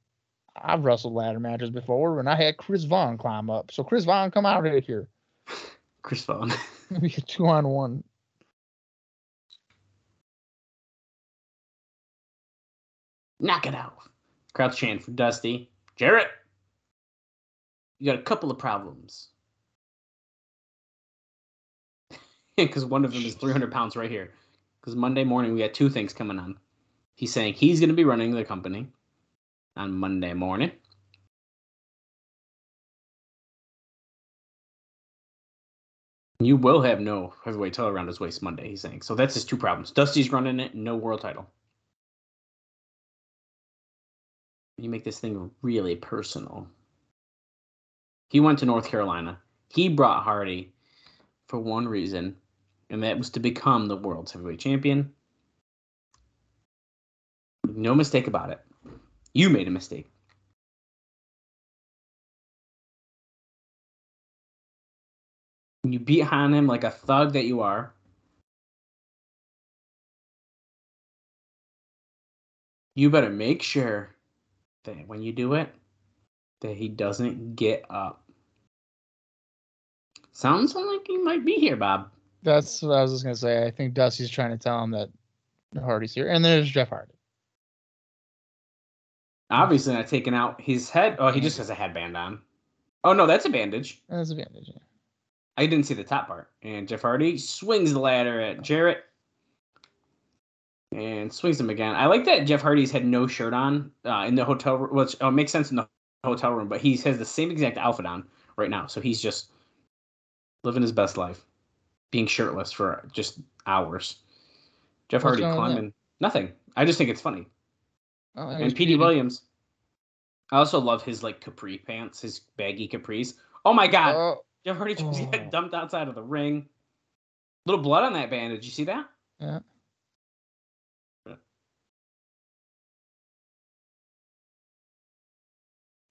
I've wrestled ladder matches before, and I had Chris Vaughn climb up. So Chris Vaughn, come out right here. <laughs> Chris Vaughn. We get two on one. Knock it out. Crowd's chanting for Dusty. Jarrett, you got a couple of problems. <laughs> Because one of them is 300 pounds right here. Because Monday morning, we got two things coming on. He's saying he's going to be running the company on Monday morning. You will have no heavyweight title around his waist Monday, he's saying. So that's his two problems. Dusty's running it, no world title. You make this thing really personal. He went to North Carolina. He brought Hardy for one reason, and that was to become the world's heavyweight champion. No mistake about it. You made a mistake. You beat on him like a thug that you are. You better make sure that when you do it, that he doesn't get up. Sounds like he might be here, Bob. That's what I was just gonna say. I think Dusty's trying to tell him that Hardy's here, and there's Jeff Hardy. Obviously not taking out his head. Oh, he just has a headband on. Oh no, that's a bandage. That's a bandage. Yeah. I didn't see the top part. And Jeff Hardy swings the ladder at Jarrett. And swings him again. I like that Jeff Hardy's had no shirt on uh, in the hotel room, which oh, makes sense in the hotel room, but he has the same exact outfit on right now. So he's just living his best life, being shirtless for just hours. Jeff What's Hardy wrong with that? climbing. Nothing. I just think it's funny. Oh, And Petey Williams. I also love his like capri pants, his baggy capris. Oh my god. Oh, Jeff Hardy just Oh. got dumped outside of the ring. Little blood on that bandage. You see that? Yeah.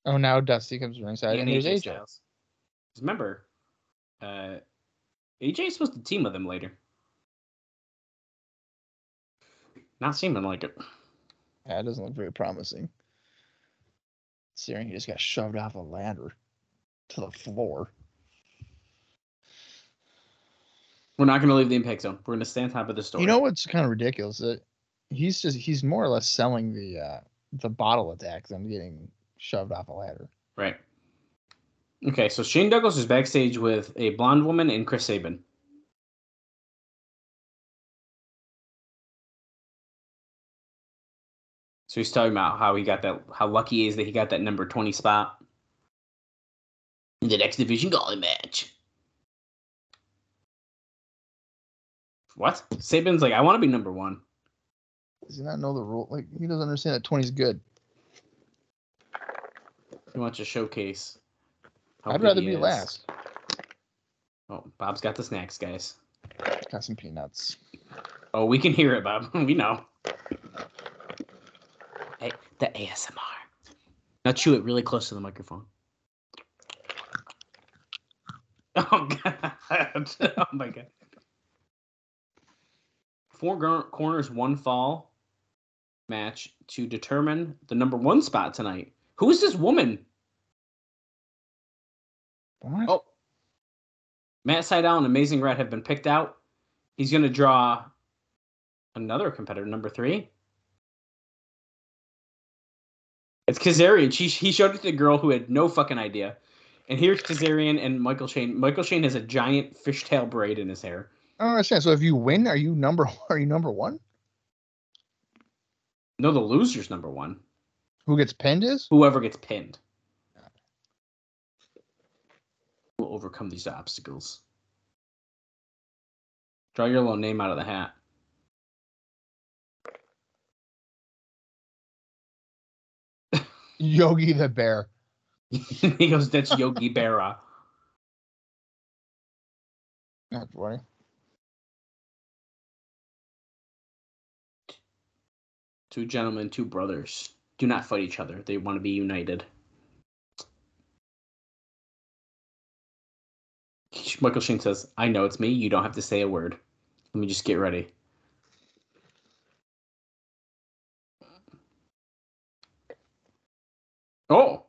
Oh, now Dusty comes ringside, and there's AJ. Styles. Remember, uh, AJ is supposed to team with him later. Not seeming like it. Yeah, it doesn't look very promising. Searing, he just got shoved off a ladder to the floor. We're not going to leave the impact zone. We're going to stay on top of the story. You know what's kind of ridiculous? That he's just he's more or less selling the uh the bottle attack than getting shoved off a ladder. Right. Okay, so Shane Douglas is backstage with a blonde woman and Chris Sabin. So he's talking about how he got that, how lucky he is that he got that number 20 spot. In the next Division Gauntlet match. What? Sabin's like, I want to be number one. Does he not know the rule? Like he doesn't understand that 20 is good. He wants to showcase. how I'd rather be is. last. Oh, Bob's got the snacks, guys. Got some peanuts. Oh, we can hear it, Bob. <laughs> we know. Hey, the ASMR. Now chew it really close to the microphone. <laughs> Oh god. <laughs> oh my god. Four gar- corners, one fall match to determine the number one spot tonight. Who is this woman? What? Oh. Matt Sydal and Amazing Red have been picked out. He's going to draw another competitor, number three. It's Kazarian. She, he showed it to the girl who had no fucking idea. And here's Kazarian and Michael Shane. Michael Shane has a giant fishtail braid in his hair. Oh, I don't understand. So if you win, are you number <laughs> are you number one? No, the loser's number one. Who gets pinned is? Whoever gets pinned will overcome these obstacles. Draw your little name out of the hat. <laughs> Yogi the Bear. <laughs> he goes, "That's Yogi Berra." That's funny. Two gentlemen, two brothers. Do not fight each other. They want to be united. Michael Shane says, I know it's me. You don't have to say a word. Let me just get ready. Oh!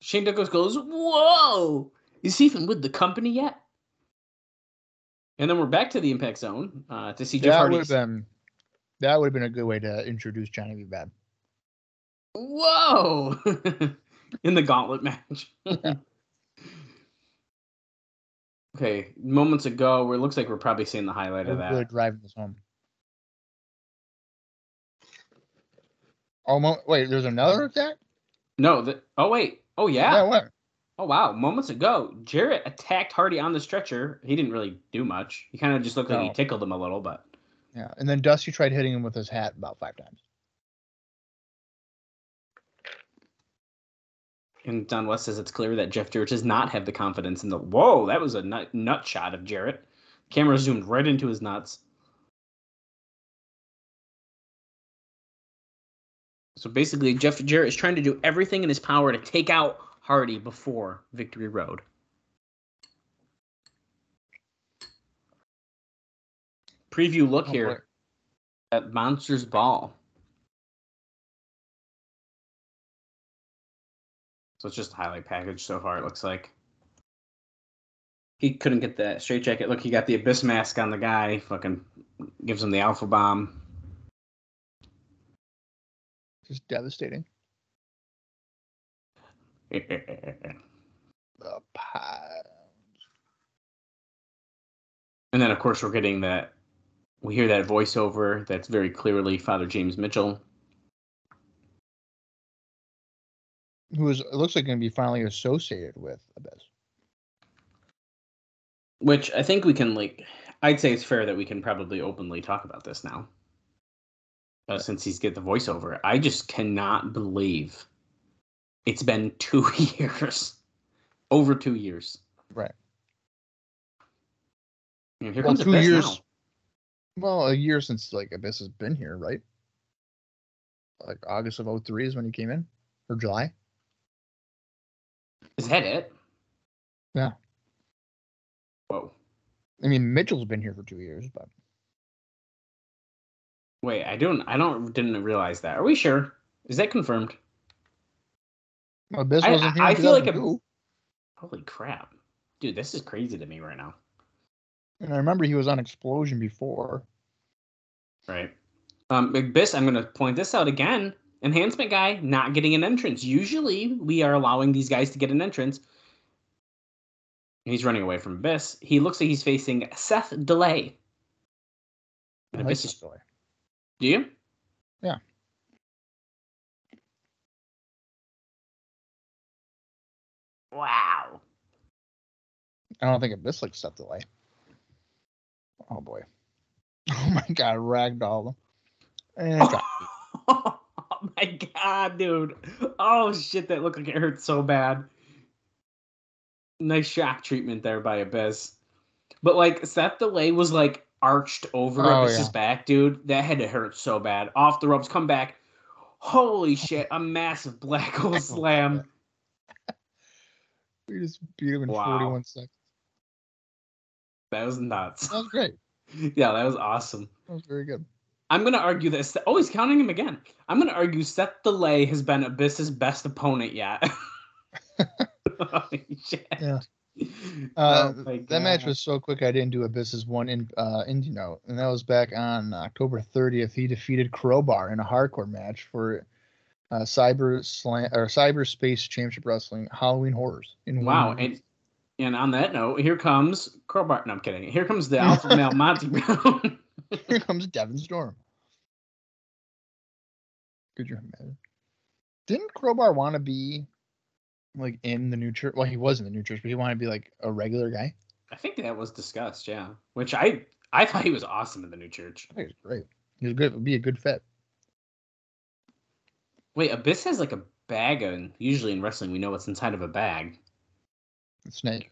Shane Douglas goes, Whoa! Is he even with the company yet? And then we're back to the Impact Zone uh, to see Jeff That Hardy. would have been that would have been a good way to introduce Johnny B. Badd. Whoa! <laughs> In the gauntlet match. <laughs> okay, moments ago, where it looks like we're probably seeing the highlight of that. Really driving this home. Oh, wait, there's another attack? No, the, oh wait, oh yeah, Yeah, what? oh wow. Moments ago, Jarrett attacked Hardy on the stretcher. He didn't really do much. He kind of just looked like he tickled him a little, but Yeah, and then Dusty tried hitting him with his hat about five times. And Don West says it's clear that Jeff Jarrett does not have the confidence in the. Whoa, that was a nut, nut shot of Jarrett. Camera zoomed right into his nuts. So basically, Jeff Jarrett is trying to do everything in his power to take out Hardy before Victory Road. Preview look Oh, here at Monsters Ball. So it's just a highlight package so far, it looks like. He couldn't get the straight jacket. Look, he got the Abyss mask on the guy. Fucking gives him the Alpha Bomb. Just devastating. <laughs> and The pie. then, of course, we're getting that. We hear that voiceover that's very clearly Father James Mitchell. Who is it looks like going to be finally associated with Abyss. Which I think we can, like, I'd say it's fair that we can probably openly talk about this now. Uh, since he's get the voiceover. I just cannot believe it's been <laughs> two years. Over two years. Right. Here Well, comes two years. now. Well, a year since like Abyss has been here, right? Like August of 03 is when he came in, or July. Is that it? Yeah. Whoa. I mean, Mitchell's been here for two years, but Wait, I don't I don't didn't realize that. Are we sure? Is that confirmed? Abyss I- wasn't here. I feel like a- Holy crap. Dude, this is crazy to me right now. and I remember he was on Xplosion before. Right. Um Abyss, I'm gonna point this out again. Enhancement guy not getting an entrance. Usually we are allowing these guys to get an entrance. He's running away from Abyss. He looks like he's facing Seth Delay. Like Abyss is, story. do you? Yeah. Wow. I don't think Abyss like stepped Delay. Oh boy. <laughs> Oh my god, ragdoll. And eh, oh <laughs> <laughs> my god, dude. Oh shit, that looked like it hurt so bad. Nice shock treatment there by Abyss. But like Seth Delay was like arched over Oh, Abyss's yeah. back, dude. That had to hurt so bad. Off the ropes, come back. Holy <laughs> shit, a massive black hole oh, slam. <laughs> we just beat him in Wow. 41 seconds. That was nuts. That was great. yeah, that was awesome. That was very good. I'm gonna argue this. Oh, he's counting him again. I'm gonna argue Seth Delay has been Abyss's best opponent yet. <laughs> Yeah. Uh, Oh that match was so quick. I didn't do Abyss's one in uh, indie note, and that was back on October 30th. He defeated Crowbar in a hardcore match for uh, Cyber Slam or Cyberspace Championship Wrestling Halloween Horrors. In Wow, and and on that note, here comes Crowbar. No, I'm kidding. Here comes the <laughs> alpha male Monty Brown. here comes Devin Storm. Could you imagine? Didn't Crowbar want to be like in the new church? Well, he was in the new church, but he wanted to be like a regular guy. I think that was discussed. Yeah, which I I thought he was awesome in the new church. I think it's great. He's good. Would be a good fit. Wait, Abyss has like a bag, and usually in wrestling, we know what's inside of a bag. A snake.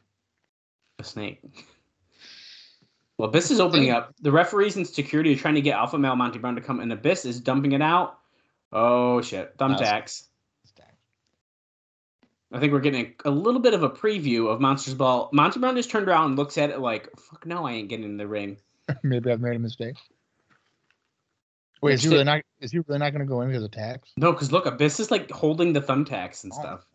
A snake. Well, Abyss is opening up. The referees and security are trying to get Alpha Male Monty Brown to come, and Abyss is dumping it out. Oh shit! Thumbtacks. I think we're getting a, a little bit of a preview of Monsters Ball. Monty Brown just turned around and looks at it like, "Fuck no, I ain't getting in the ring." <laughs> Maybe I've made a mistake. Wait, is he Next really not? Is he really not going to go in because of tax? No, because look, Abyss is like holding the thumbtacks and Oh. stuff.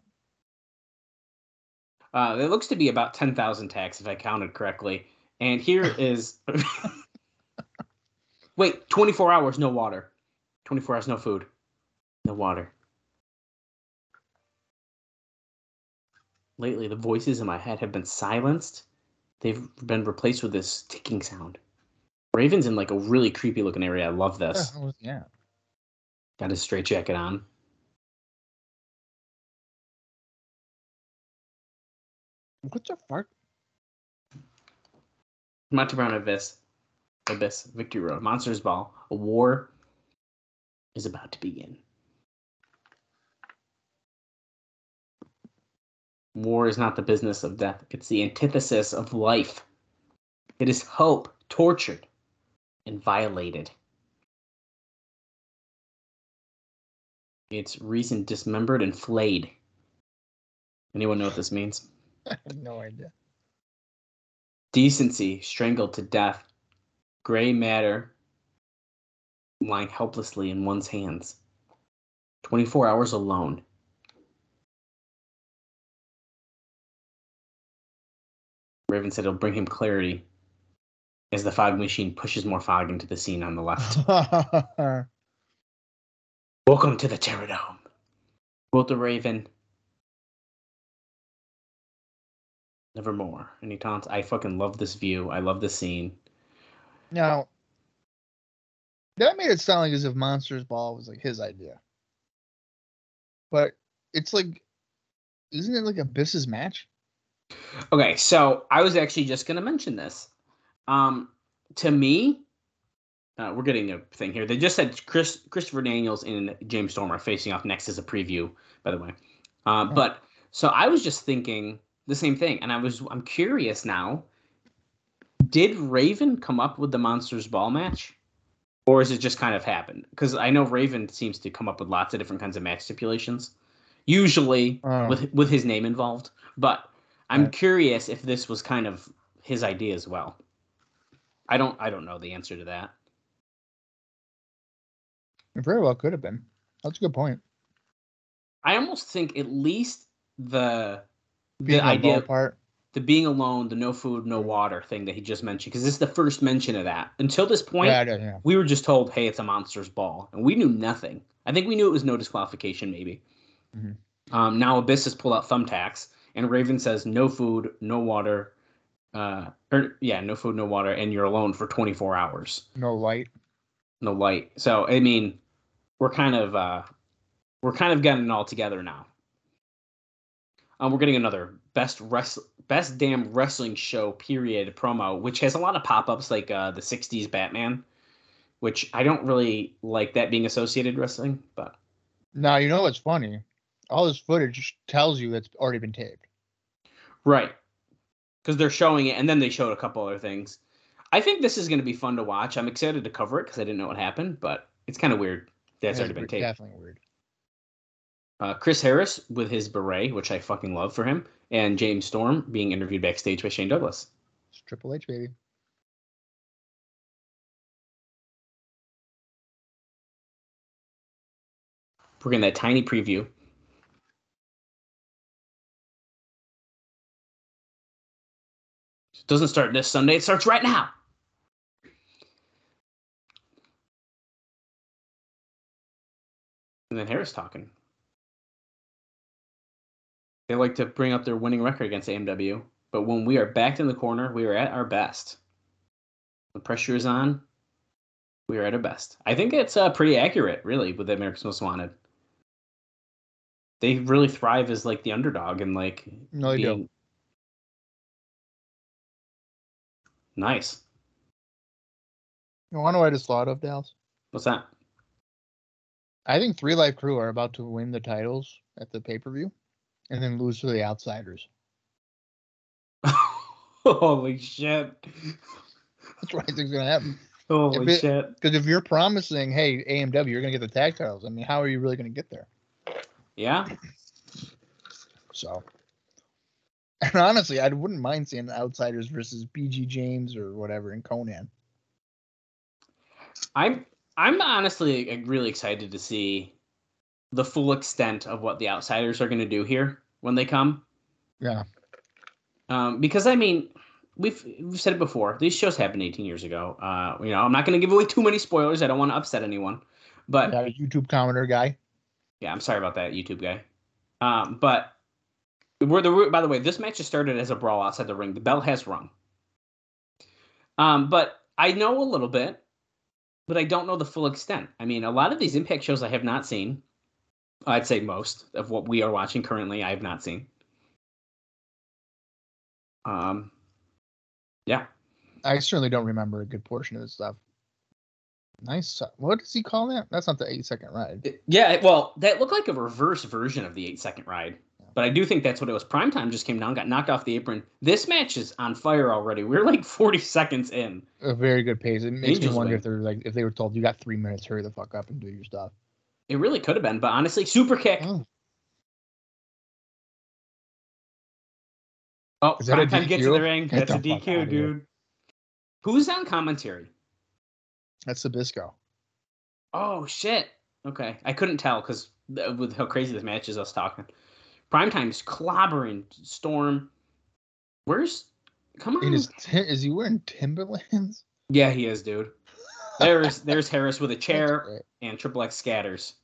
Uh, it looks to be about ten thousand tacks if I counted correctly. And here <laughs> is, <laughs> wait, twenty four hours, no water. Twenty four hours, no food, no water. Lately, the voices in my head have been silenced. They've been replaced with this ticking sound. Raven's in like a really creepy looking area. I love this. Oh, yeah. Got his straight jacket on. What the fuck? Monty Brown Abyss. Abyss. Victory Road. Monsters Ball. A war is about to begin. War is not the business of death, it's the antithesis of life. It is hope tortured and violated. It's reason dismembered and flayed. Anyone know what this means? <laughs> I have no idea. Decency strangled to death. Gray matter lying helplessly in one's hands. 24 hours alone. Raven said it'll bring him clarity as the fog machine pushes more fog into the scene on the left. <laughs> Welcome to the Terradome. Quote the Raven. Nevermore. And he taunts, I fucking love this view. I love this scene. now, that made it sound like as if Monsters Ball was like his idea. But it's like, isn't it like Abyss's match? Okay, so I was actually just gonna mention this. Um, to me, uh, we're getting a thing here. They just said Chris Christopher Daniels and James Storm are facing off next as a preview, by the way. Uh, but so I was just thinking the same thing, and I was I'm curious now. Did Raven come up with the Monsters Ball match, or is it just kind of happened? Because I know Raven seems to come up with lots of different kinds of match stipulations, usually Oh. with with his name involved. But I'm curious if this was kind of his idea as well. I don't I don't know the answer to that. It very well could have been. That's a good point. I almost think at least the Being the idea part. the being alone, the no food, no water thing that he just mentioned, because this is the first mention of that. Until this point, Yeah, yeah, yeah. we were just told, "Hey, it's a monster's ball," and we knew nothing. I think we knew it was no disqualification, maybe. Mhm. Um, now Abyss has pulled out thumbtacks, and Raven says, "No food, no water." Uh, or yeah, no food, no water, and you're alone for 24 hours, No light. no light. So I mean, we're kind of uh, we're kind of getting it all together now. Um, we're getting another best rest best damn wrestling show period promo, which has a lot of pop ups like uh, the '60s Batman, which I don't really like that being associated with wrestling, but Now you know what's funny? All this footage tells you it's already been taped. Right because they're showing it and then they showed a couple other things. I think this is going to be fun to watch. I'm excited to cover it because I didn't know what happened, but it's kind of weird. That's already been taped. Definitely weird. Uh, Chris Harris with his beret, which I fucking love for him, and James Storm being interviewed backstage by Shane Douglas. It's Triple H baby. We're getting that tiny preview. Doesn't start this Sunday. It starts right now. And then Harris talking. They like to bring up their winning record against AMW, but when we are backed in the corner, we are at our best. The pressure is on. We are at our best. I think it's uh, pretty accurate, really, with America's Most Wanted. They really thrive as like the underdog and like No, they Nice. You want to I just thought of, Dallas? What's that? I think 3Live Kru are about to win the titles at the pay per view, and then lose to the Outsiders. <laughs> Holy shit! That's what I think's gonna happen. <laughs> Holy it- shit! Because if you're promising, hey, AMW, you're gonna get the tag titles. I mean, how are you really gonna get there? Yeah, So, <laughs> and honestly, I wouldn't mind seeing Outsiders versus BG James or whatever in Konnan. I'm I'm honestly really excited to see the full extent of what the outsiders are going to do here when they come. Yeah. Um, because I mean, we've we've said it before. These shows happened 18 years ago. Uh, you know, I'm not going to give away too many spoilers. I don't want to upset anyone. But a YouTube commenter guy. Yeah, I'm sorry about that, YouTube guy. Um, but we're the by the way, this match just started as a brawl outside the ring. The bell has rung. Um, but I know a little bit, but I don't know the full extent. I mean, a lot of these Impact shows I have not seen. I'd say most of what we are watching currently, I have not seen. Um, yeah, I certainly don't remember a good portion of this stuff. Nice. What does he call that? That's not the eight second ride. It- yeah. Well, that looked like a reverse version of the eight second ride. But I do think that's what it was. Primetime just came down, got knocked off the apron. This match is on fire already. We're like 40 seconds in. A very good pace. It makes Angels me wonder win. if they're like if they were told you got three minutes, hurry the fuck up and do your stuff. It really could have been, but honestly, super kick. Oh. Oh, Is that a Primetime gets to the ring. Get That's a the fuck DQ, dude. Who's on commentary? That's Sabisco. Oh shit. Okay, I couldn't tell because with how crazy this match is, us talking. Primetime's clobbering Storm. Where's? Come on. Is is he wearing Timberlands? Yeah, he is, dude. There's <laughs> there's Harris with a chair and Triple X scatters.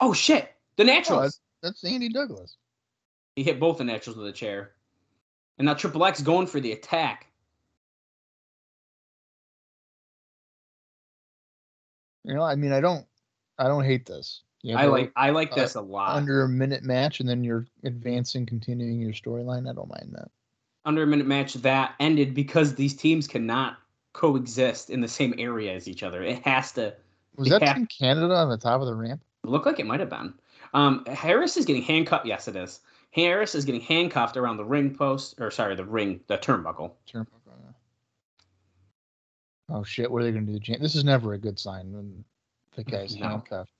Oh shit! The Oh, naturals. that's, that's Andy Douglas. He hit both the naturals with a chair. And now Triple X going for the attack. You know, I mean, I don't, I don't hate this. You I like I like uh, this a lot. under a minute match, and then you're advancing, continuing your storyline. I don't mind that. Under a minute match that ended because these teams cannot coexist in the same area as each other. It has to Was that Yeah. Team Canada on the top of the ramp? look like it might have been. Um, Harris is getting handcuffed. Yes, it is. Harris is getting handcuffed around the ring post, or sorry, the ring, the turnbuckle. Turnbuckle, yeah. Oh shit! What are they going to do? This is never a good sign when the guy's No. handcuffed.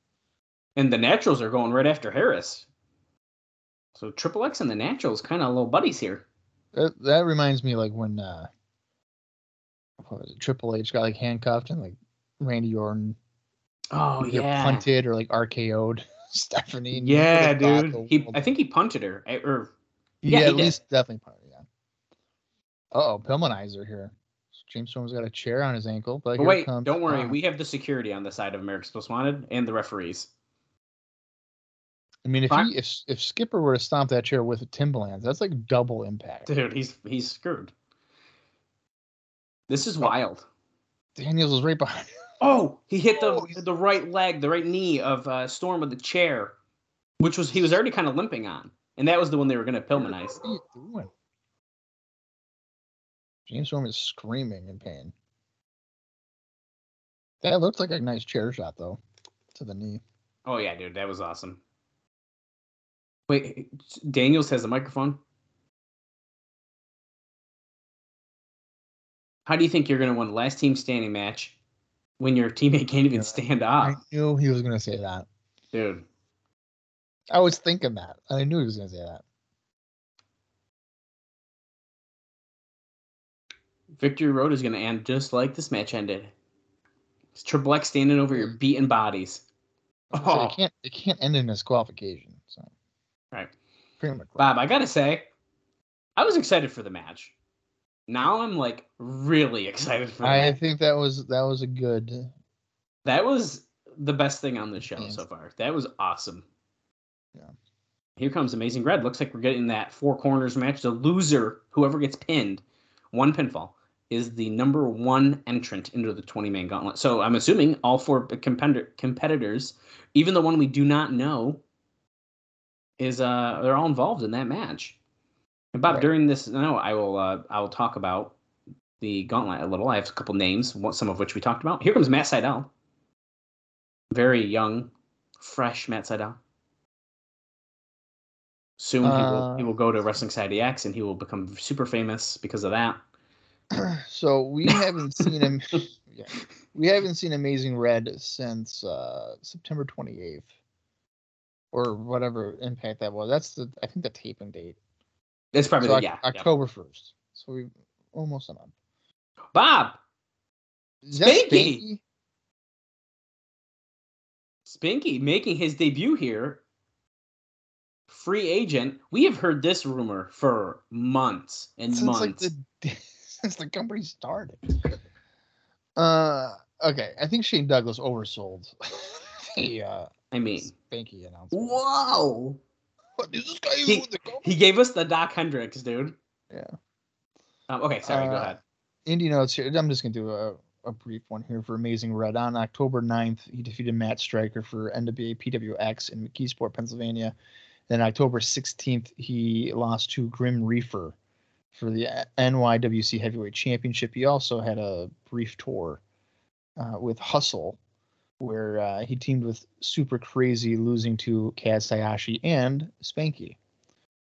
And the Naturals are going right after Harris. So Triple X and the Naturals kind of little buddies here. That, that reminds me like when uh, what was it? Triple H got like handcuffed and like Randy Orton Oh yeah, punted or like RKO'd <laughs> Stephanie. yeah, dude. He, I think he punted her, eh, or yeah, yeah, at did. least definitely punted. Yeah. Uh oh, Pillmanizer here. James Storm's got a chair on his ankle, but, but wait, don't worry. Storm. We have the security on the side of America's Most Wanted and the referees. I mean, if he if if Skipper were to stomp that chair with Timberlands, that's like double impact. Dude, he's he's screwed. This is Oh. wild. Daniels is right behind. Oh, he hit the Oh, the right leg, the right knee of uh, Storm with the chair. which was he was already kind of limping on, and that was the one they were going to Pillmanize. What are you doing? James Storm is screaming in pain. That looked like a nice chair shot though, to the knee. Oh yeah, dude, that was awesome. Wait, Daniels has a microphone. How do you think you're going to win last team standing match when your teammate can't even stand I knew he was gonna say that. dude? I was thinking that. I knew he was gonna say that. Victory Road is going to end just like this match ended. It's Triple X standing over your mm. beaten bodies. So Oh, it can't it can't end in disqualification. Right. Bob, I gotta say, I was excited for the match. Now I'm like really <laughs> excited for I think that was that was a good. That was the best thing on the show Yes. so far. That was awesome. Yeah. Here comes Amazing Red. Looks like we're getting that four corners match. The loser, whoever gets pinned, one pinfall, is the number one entrant into the 20 man gauntlet. So I'm assuming all four competitor- competitors, even the one we do not know, is uh they're all involved in that match. And Bob, Right. during this, no, I will uh, I will talk about the gauntlet a little. I have a couple names, some of which we talked about. Here comes Matt Sydal, very young, fresh Matt Sydal. Soon he will he Uh, will go to Wrestling Society X and he will become super famous because of that. <clears throat> so we haven't seen him. <laughs> Yeah, we haven't seen Amazing Red since uh, September 28th, or whatever impact that was. That's the I think the taping date. It's probably So the, yeah, yeah. October 1st. So we almost a month. Bob that Spanky making his debut here. Free agent. We have heard this rumor for months and since months. like the <laughs> since the company started. Uh, okay. I think Shane Douglas oversold <laughs> the uh, I mean, Spanky announcement. whoa! What is this guy He- with the? He gave us the Doc Hendricks, dude. Yeah. Um, okay, sorry. go Uh, ahead. Indie notes here. I'm just gonna do a, a brief one here for Amazing Red. On October 9th, he defeated Matt Stryker for NWA PWX in McKeesport, Pennsylvania. Then October 16th, he lost to Grim Reefer for the NYWC Heavyweight Championship. He also had a brief tour uh, with Hustle, where uh, he teamed with Super Crazy, losing to Kaz Hayashi and Spanky.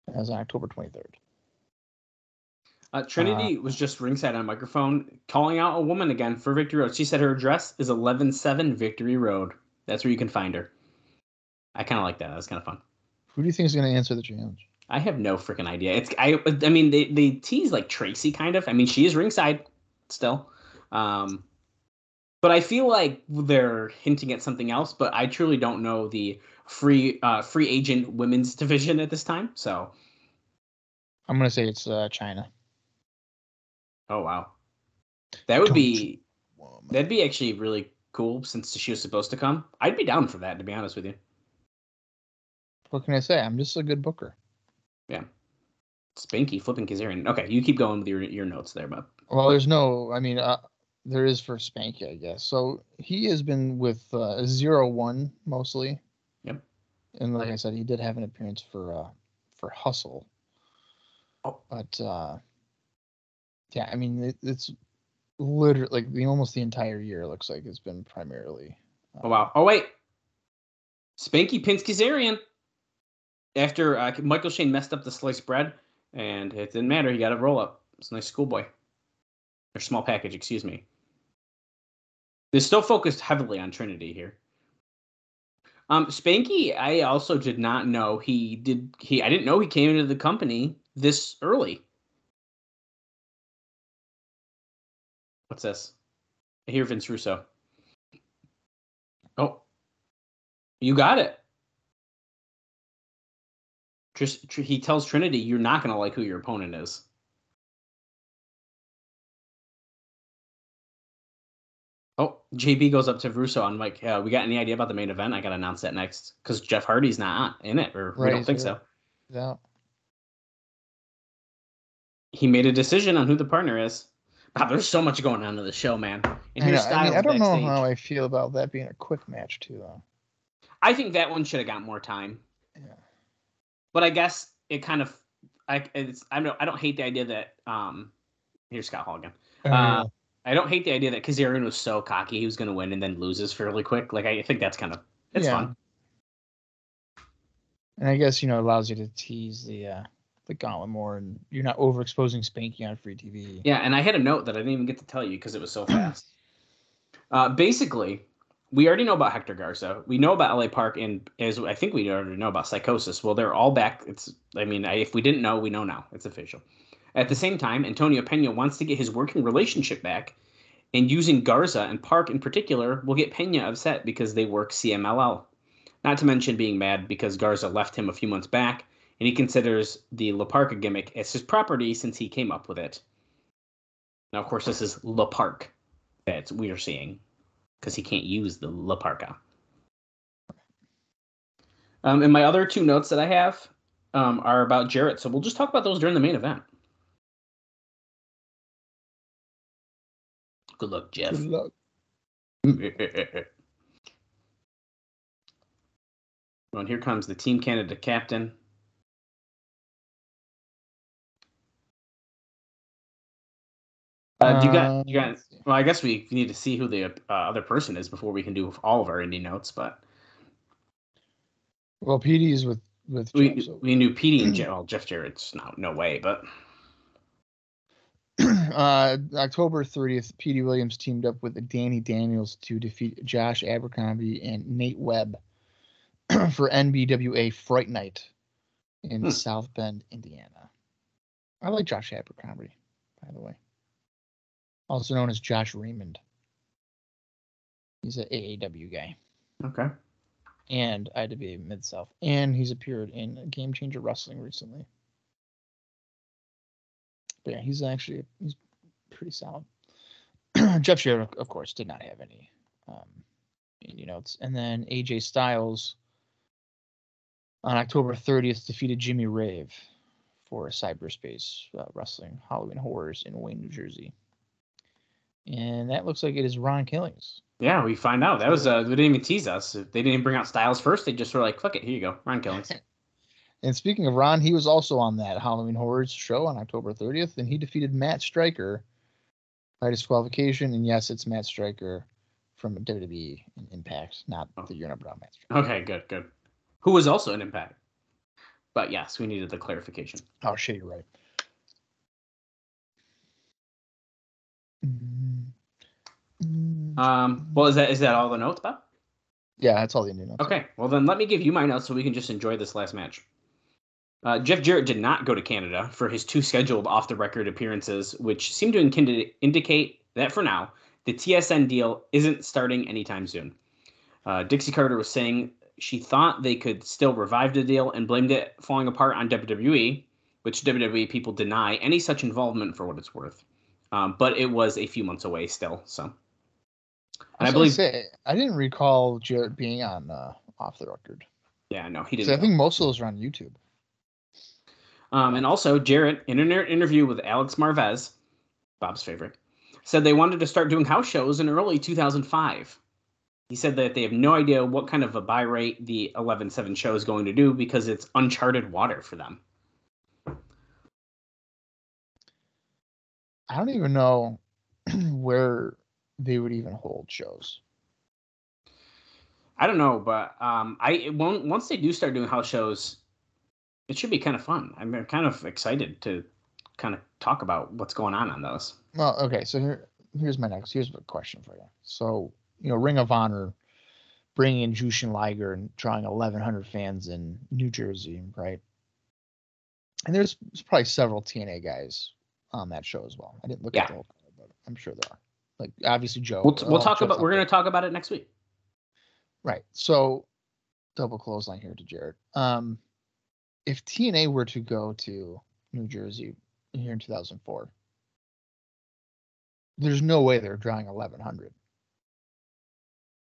That was on October 23rd. Uh, Trinity was just ringside on a microphone, calling out a woman again for Victory Road. She said her address is 117 Victory Road. That's where you can find her. I kind of like that. That's kind of fun. Who do you think is going to answer the challenge? I have no freaking idea. It's I. I mean, they they tease like Tracy kind of. I mean, she is ringside still, um, but I feel like they're hinting at something else. But I truly don't know the free uh, free agent women's <laughs> division at this time. So, I'm going to say it's uh, Chyna. oh wow, that would Don't be Woman. that'd be actually really cool since she was supposed to come. I'd be down for that to be honest with you. What can I say? I'm just a good booker. Yeah. Spanky flipping Kazarian. Okay, you keep going with your your notes there, Bob. Well, there's no. I mean, uh, there is for Spanky, I guess. So he has been with uh, Zero One mostly. Yep. And like I said, he did have an appearance for uh, for Hustle. Oh. But uh, yeah, I mean, it, it's literally like the almost the entire year looks like it's been primarily. uh, Oh wow. Oh wait. Spanky pins Kazarian. After uh, Michael Shane messed up the sliced bread, and it didn't matter. He got a roll up. It's a nice schoolboy. Or small package, excuse me. They're still focused heavily on Trinity here. Um, Spanky, I also did not know he did. He I didn't know he came into the company this early. What's this? I hear Vince Russo. Oh, you got it. Just he tells Trinity, "You're not gonna like who your opponent is." Oh, JB goes up to Russo on Mike. Uh, we got any idea about the main event? I gotta announce that next because Jeff Hardy's not in it, or we don't think so-. Yeah. He made a decision on who the partner is. Wow, there's so much going on in the show, man. And I, know, I, mean, I don't know how I feel about that being a quick match too, though. I think that one should have got more time. Yeah. But I guess it kind of I it's I don't I don't hate the idea that um here's Scott Hall again. Uh, I don't hate the idea that Kazarian was so cocky he was going to win and then loses fairly quick. Like I think that's kind of it's Yeah. fun. and I guess you know it allows you to tease the uh the gauntlet more, and you're not overexposing Spanky on free TV. Yeah, and I had a note that I didn't even get to tell you because it was so fast. <clears throat> uh, basically, we already know about Hector Garza. We know about LA Park, and as I think we already know about Psicosis. Well, they're all back. It's I mean, I, if we didn't know, we know now. It's official. At the same time, Antonio Pena wants to get his working relationship back, and using Garza and Park in particular will get Pena upset because they work CMLL. Not to mention being mad because Garza left him a few months back, and he considers the La Parka gimmick as his property since he came up with it. Now, of course, this is La Park that we are seeing because he can't use the La Parka. Um, and my other two notes that I have um, are about Jarrett, so we'll just talk about those during the main event. Good luck, Jeff. Good luck. <laughs> Well, and here comes the Team Canada captain. Uh, do you got you got? Well, I guess we need to see who the uh, other person is before we can do all of our indie notes. But Well, Petey's with with we Jeff, so- we knew Petey and <clears throat> Jeff. Well, Jeff Jarrett's no no way, but <clears throat> uh, October 30th, Petey Williams teamed up with Danny Daniels to defeat Josh Abercrombie and Nate Webb <clears throat> for NBWA Fright Night in Hmm. South Bend, Indiana. I like Josh Abercrombie, by the way. Also known as Josh Raymond. He's an AAW guy okay. and IWA Mid South, and he's appeared in Game Changer Wrestling recently. But yeah, he's actually he's pretty solid. <clears throat> Jeff Jarrett, of course, did not have any um, any notes, and then AJ Styles on October 30th defeated Jimmy Rave for Cyberspace uh, Wrestling Halloween Horrors in Wayne, New Jersey, and that looks like it is Ron Killings. Yeah, we find out that was uh, they didn't even tease us. They didn't even bring out Styles first. They just were like, "Fuck it, here you go, Ron Killings." <laughs> And speaking of Ron, he was also on that Halloween Horrors show on October 30th, and he defeated Matt Stryker by disqualification. And yes, it's Matt Stryker from WWE and Impact, not Oh. the Unibrow Matt Stryker. okay, good, good. Who was also an Impact, but yes, we needed the clarification. Oh shit, you're right. Mm, mm. Um, well, is that is that all the notes, Bob? yeah, that's all the Indian notes. Okay, well then let me give you my notes so we can just enjoy this last match. Uh, Jeff Jarrett did not go to Canada for his two scheduled off the record appearances, which seem to in- indicate that for now, the TSN deal isn't starting anytime soon. Uh, Dixie Carter was saying she thought they could still revive the deal and blamed it falling apart on WWE, which WWE people deny any such involvement for what it's worth. Um, but it was a few months away still, so. And I, was believe, say, I didn't recall Jarrett being on uh, off the record. yeah, no, he didn't. I think most of those are on YouTube. Um, and also, Jarrett, in an interview with Alex Marvez, Bob's favorite, said they wanted to start doing house shows in early 2005. He said that they have no idea what kind of a buy rate the 11-7 show is going to do because it's uncharted water for them. I don't even know <clears throat> where they would even hold shows. I don't know, but um, I won't, once they do start doing house shows, it should be kind of fun. I'm kind of excited to kind of talk about what's going on on those. Well, okay, so here, here's my next. Here's a question for you. So, you know, Ring of Honor bringing in Jushin Liger and drawing 1,100 fans in New Jersey, right? And there's, there's probably several TNA guys on that show as well. I didn't look Yeah. at the whole, card, but I'm sure there are. Like obviously Joe. We'll, t- we'll oh, talk about. We're going to talk about it next week. Right. So double clothesline here to Jarrett. Um, if TNA were to go to New Jersey here in 2004, there's no way they're drawing 1,100.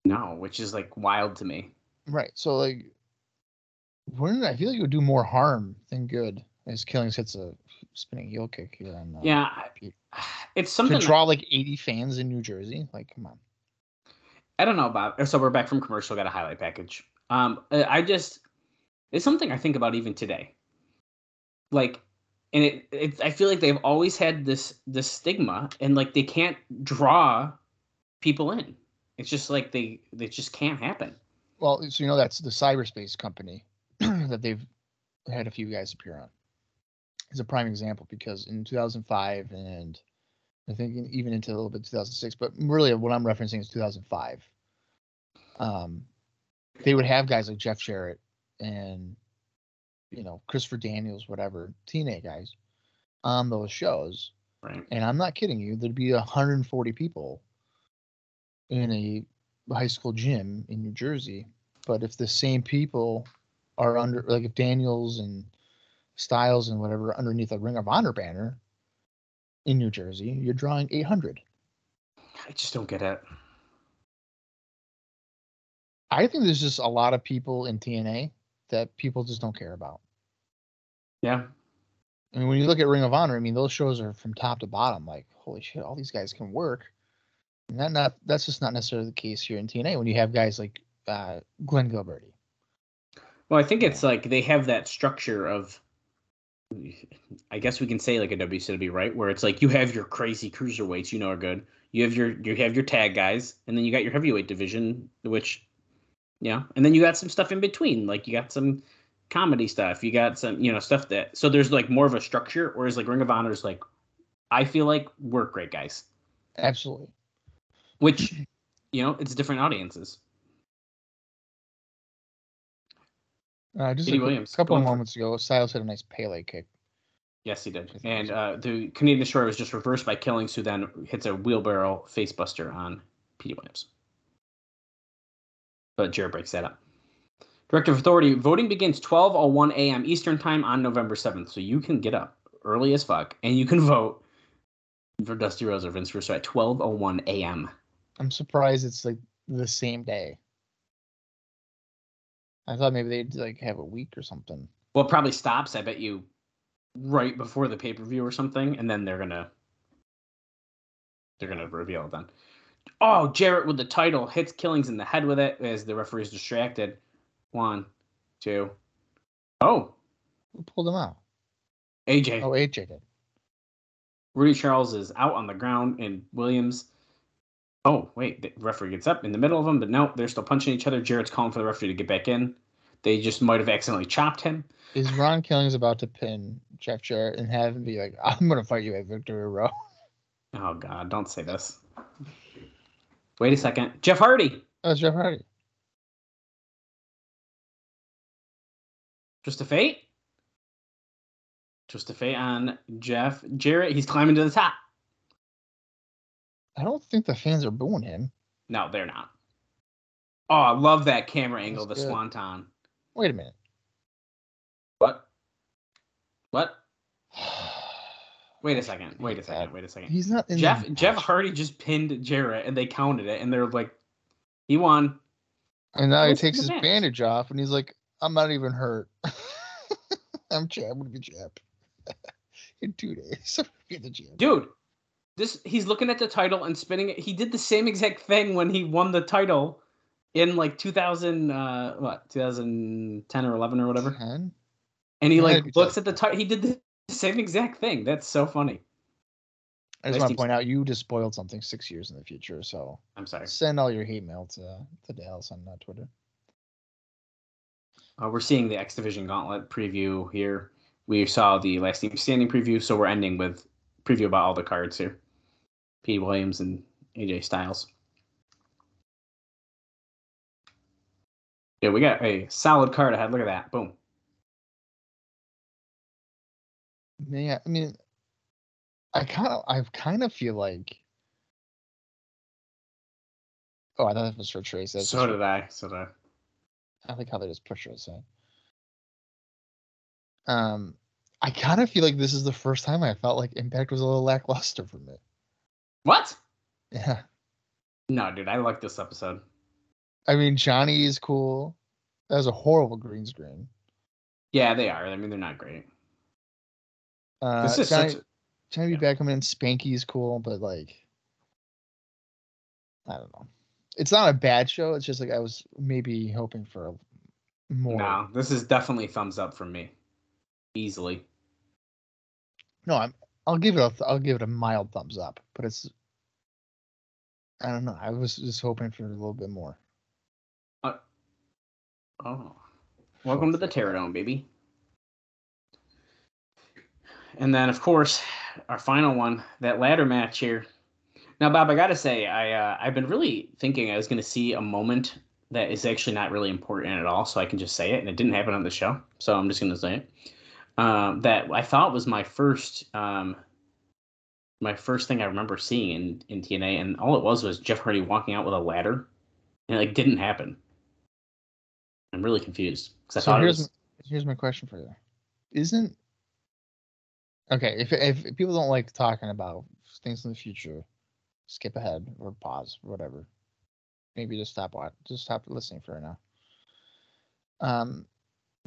No, which is like wild to me. Right. So like, wouldn't I feel like it would do more harm than good as Killings hits a spinning heel kick here on uh, Yeah, it's to something. that- draw like 80 fans in New Jersey. Like, come on. I don't know about. So we're back from commercial. Got a highlight package. Um, I just It's something I think about even today. Like, and it, it I feel like they've always had this this stigma, and like they can't draw people in. It's just like they they just can't happen. Well, so you know that's the cyberspace company <clears throat> that they've had a few guys appear on. Is a prime example because in 2005 and I think even into a little bit 2006, but really what I'm referencing is 2005. Um, they would have guys like Jeff Jarrett and you know Christopher Daniels, whatever, TNA guys on those shows, Right. and I'm not kidding you. There'd be 140 people in a high school gym in New Jersey. But if the same people are under, like if Daniels and Styles and whatever underneath a Ring of Honor banner in New Jersey, you're drawing 800. I just don't get it. I think there's just a lot of people in TNA that people just don't care about. Yeah. I mean, when you look at Ring of Honor, I mean, those shows are from top to bottom. Like, holy shit, all these guys can work. And that not that's just not necessarily the case here in TNA when you have guys like uh, Glenn Gilberty. Well, I think it's like they have that structure of, I guess we can say like a WCW, right? Where it's like you have your crazy cruiserweights, you know, are good. You have your you have your tag guys, and then you got your heavyweight division, which, yeah, and then you got some stuff in between, like you got some comedy stuff, you got some you know stuff that. So there's like more of a structure, whereas like Ring of Honor is like, I feel like we're great guys, Absolutely. which, you know, it's different audiences. Uh, just a Eddie cou- Williams, couple of moments ago, Styles hit a nice Pele kick. Yes, he did. And uh, the Canadian Destroyer was just reversed by Killings, who then hits a wheelbarrow facebuster on Petey Williams. But Jarrett breaks that up. Directive Authority voting begins 12:01 a.m. Eastern Time on November 7th, so you can get up early as fuck and you can vote for Dusty Rhodes or Vince Russo at 12:01 a.m. I'm surprised it's like the same day. I thought maybe they'd like have a week or something. Well, it probably stops. I bet you right before the pay per view or something, and then they're gonna they're gonna reveal it then. Oh, Jarrett with the title hits Killings in the head with it as the referee's distracted. One, two. Oh, Who pulled him out? AJ. Oh, AJ did. Rudy Charles is out on the ground, and Williams. Oh, wait, the referee gets up in the middle of them, but no, they're still punching each other. Jarrett's calling for the referee to get back in. They just might have accidentally chopped him. Is Ron Killings about to pin Jeff Jarrett and have him be like, "I'm gonna fight you at Victory Row"? Oh God, don't say this. Wait a second, Jeff Hardy. It's Jeff Hardy. Twist of Fate. Twist of Fate on Jeff Jarrett. He's climbing to the top. I don't think the fans are booing him. No, they're not. Oh, I love that camera angle, That's the good. swanton. Wait a minute. What? What? <sighs> <sighs> <sighs> Wait a second. Wait a second. Wait a second. He's not in the Jeff Jeff. Hardy just pinned Jarrett and they counted it and they're like, he won. And now he What's takes his match? bandage off and he's like, I'm not even hurt. <laughs> I'm champ. I'm gonna be champ. <laughs> in two days. <laughs> I'm gonna be the champ. Dude, this he's looking at the title and spinning it. He did the same exact thing when he won the title in like 2000 uh what 2010 or 11 or whatever. Ten? And he Yeah, like it'd looks at the title. He did the same exact thing. That's so funny. I just Nice want to point out you just spoiled something six years in the future. So I'm sorry. send all your hate mail to to Dallas on uh, Twitter. Uh, we're seeing the X Division Gauntlet preview here. We saw the Last Team Standing preview, so we're ending with preview about all the cards here. Petey Williams and AJ Styles. Yeah, we got a solid card ahead. Look at that. Boom. Yeah, I mean, I kind of, I kind of feel like. Oh, I thought that was for Trace. That's so did I. So did I. I like how they just push it aside. Um, I kind of feel like this is the first time I felt like Impact was a little lackluster for me. What? Yeah, No, dude, I like this episode. I mean Johnny is cool. That was a horrible green screen. Yeah, they are. I mean, they're not great. Uh, This is Johnny, such. A, Johnny yeah. Beckham and Spanky is cool, but like, I don't know. It's not a bad show. It's just like I was maybe hoping for more. No, this is definitely thumbs up from me. Easily. No, I'm. I'll give it a. Th- I'll give it a mild thumbs up, but it's. I don't know. I was just hoping for a little bit more. Oh. Welcome to the Terradome, baby. And then, of course, our final one, that ladder match here. Now, Bob, I gotta say, I uh, I've been really thinking I was gonna see a moment that is actually not really important at all, so I can just say it, and it didn't happen on the show, so I'm just gonna say it. Um, that I thought was my first, um, my first thing I remember seeing in in TNA, and all it was was Jeff Hardy walking out with a ladder, and it like didn't happen. I'm really confused because I So thought it here's was. my, here's my question for you. Isn't okay if if people don't like talking about things in the future, skip ahead or pause, whatever. Maybe just stop watch, just stop listening for now. Um,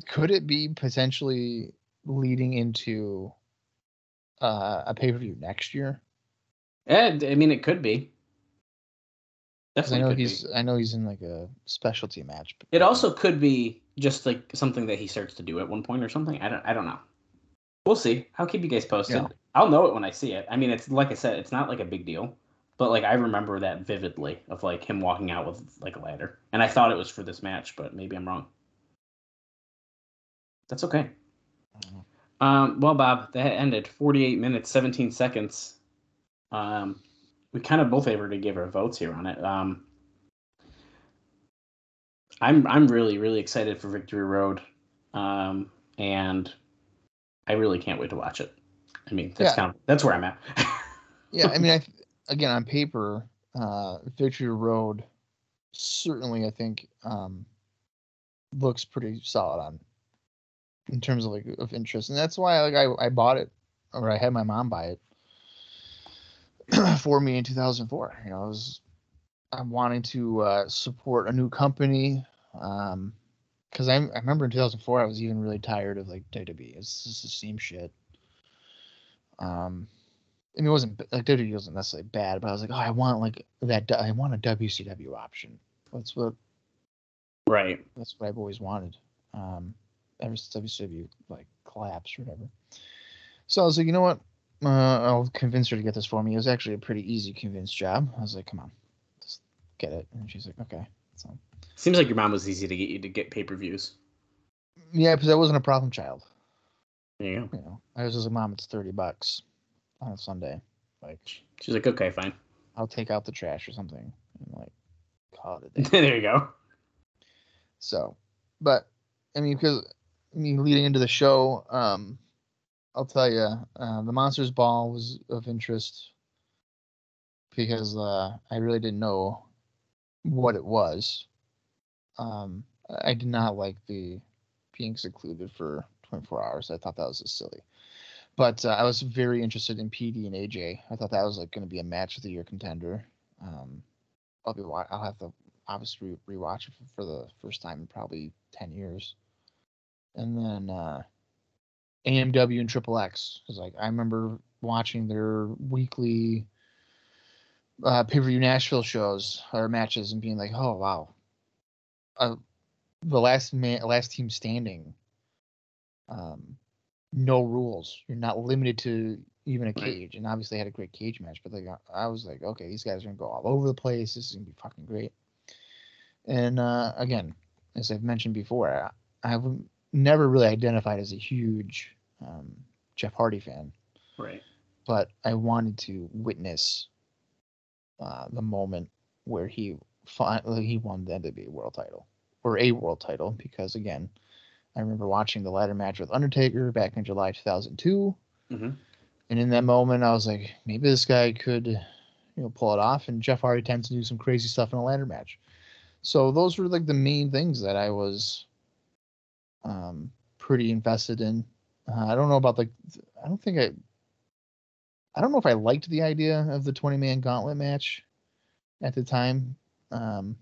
could it be potentially leading into uh, a pay per view next year? Yeah, I mean, it could be. 'Cause I Definitely know he's be. I know he's in like a specialty match. but- It also could be just like something that he starts to do at one point or something. I don't. I don't know. We'll see. I'll keep you guys posted. Yeah. I'll know it when I see it. I mean, it's like I said, it's not like a big deal, but like I remember that vividly of like him walking out with like a ladder, and I thought it was for this match, but maybe I'm wrong. That's okay. Know. Um, well, Bob, that ended 48 minutes, 17 seconds. Um, we kind of both able to give our votes here on it. Um, I'm I'm really really excited for Victory Road, um, and I really can't wait to watch it. I mean, that's Yeah. kind of that's where I'm at. <laughs> Yeah, I mean, I again on paper, uh, Victory Road certainly I think um, looks pretty solid on in terms of like of interest, and that's why like I I bought it or I had my mom buy it <clears throat> for me in 2004. You know, I was I'm wanting to uh, support a new company. Um, because I, I remember in 2004 I was even really tired of like WWE. It's just the same shit. Um, I mean, it wasn't like WWE wasn't necessarily bad, but I was like, oh, I want like that. I want a WCW option. That's what right. that's what I've always wanted. Um, ever since WCW like collapsed or whatever. So I was like, you know what? Uh, I'll convince her to get this for me. It was actually a pretty easy convince job. I was like, come on, just get it. And she's like, okay. So Seems like your mom was easy to get you to get pay per views. yeah, because I wasn't a problem child. There you go. You know, I was just like, mom, it's thirty bucks on a Sunday. Like, She's like, okay, fine. I'll take out the trash or something. And like, call it a <laughs> day. there you go. So, but I mean, because I mean, leading into the show, um, I'll tell you, uh, the Monsters Ball was of interest because uh, I really didn't know what it was. Um, I did not like the being secluded for 24 hours. I thought that was just silly. But uh, I was very interested in Petey and AJ. I thought that was like going to be a match of the year contender. Um, I'll be I'll have to obviously re- rewatch it for the first time in probably 10 years. And then uh, AMW and Triple X because like I remember watching their weekly uh, pay per view Nashville shows or matches and being like, oh wow, uh, the last man, last team standing. Um, no rules. You're not limited to even a cage, and obviously they had a great cage match. But like I- I was like, okay, these guys are gonna go all over the place. This is gonna be fucking great. And uh, again, as I've mentioned before, I, I've never really identified as a huge um, Jeff Hardy fan, Right. but I wanted to witness uh, the moment where he finally he won the WWE World Title or a World Title because again, I remember watching the ladder match with Undertaker back in July 2002, hmm and in that moment I was like, maybe this guy could, you know, pull it off. And Jeff Hardy tends to do some crazy stuff in a ladder match. So those were like the main things that I was um, pretty invested in. Uh, I don't know about like, I don't think I, I don't know if I liked the idea of the 20 man gauntlet match at the time. Um,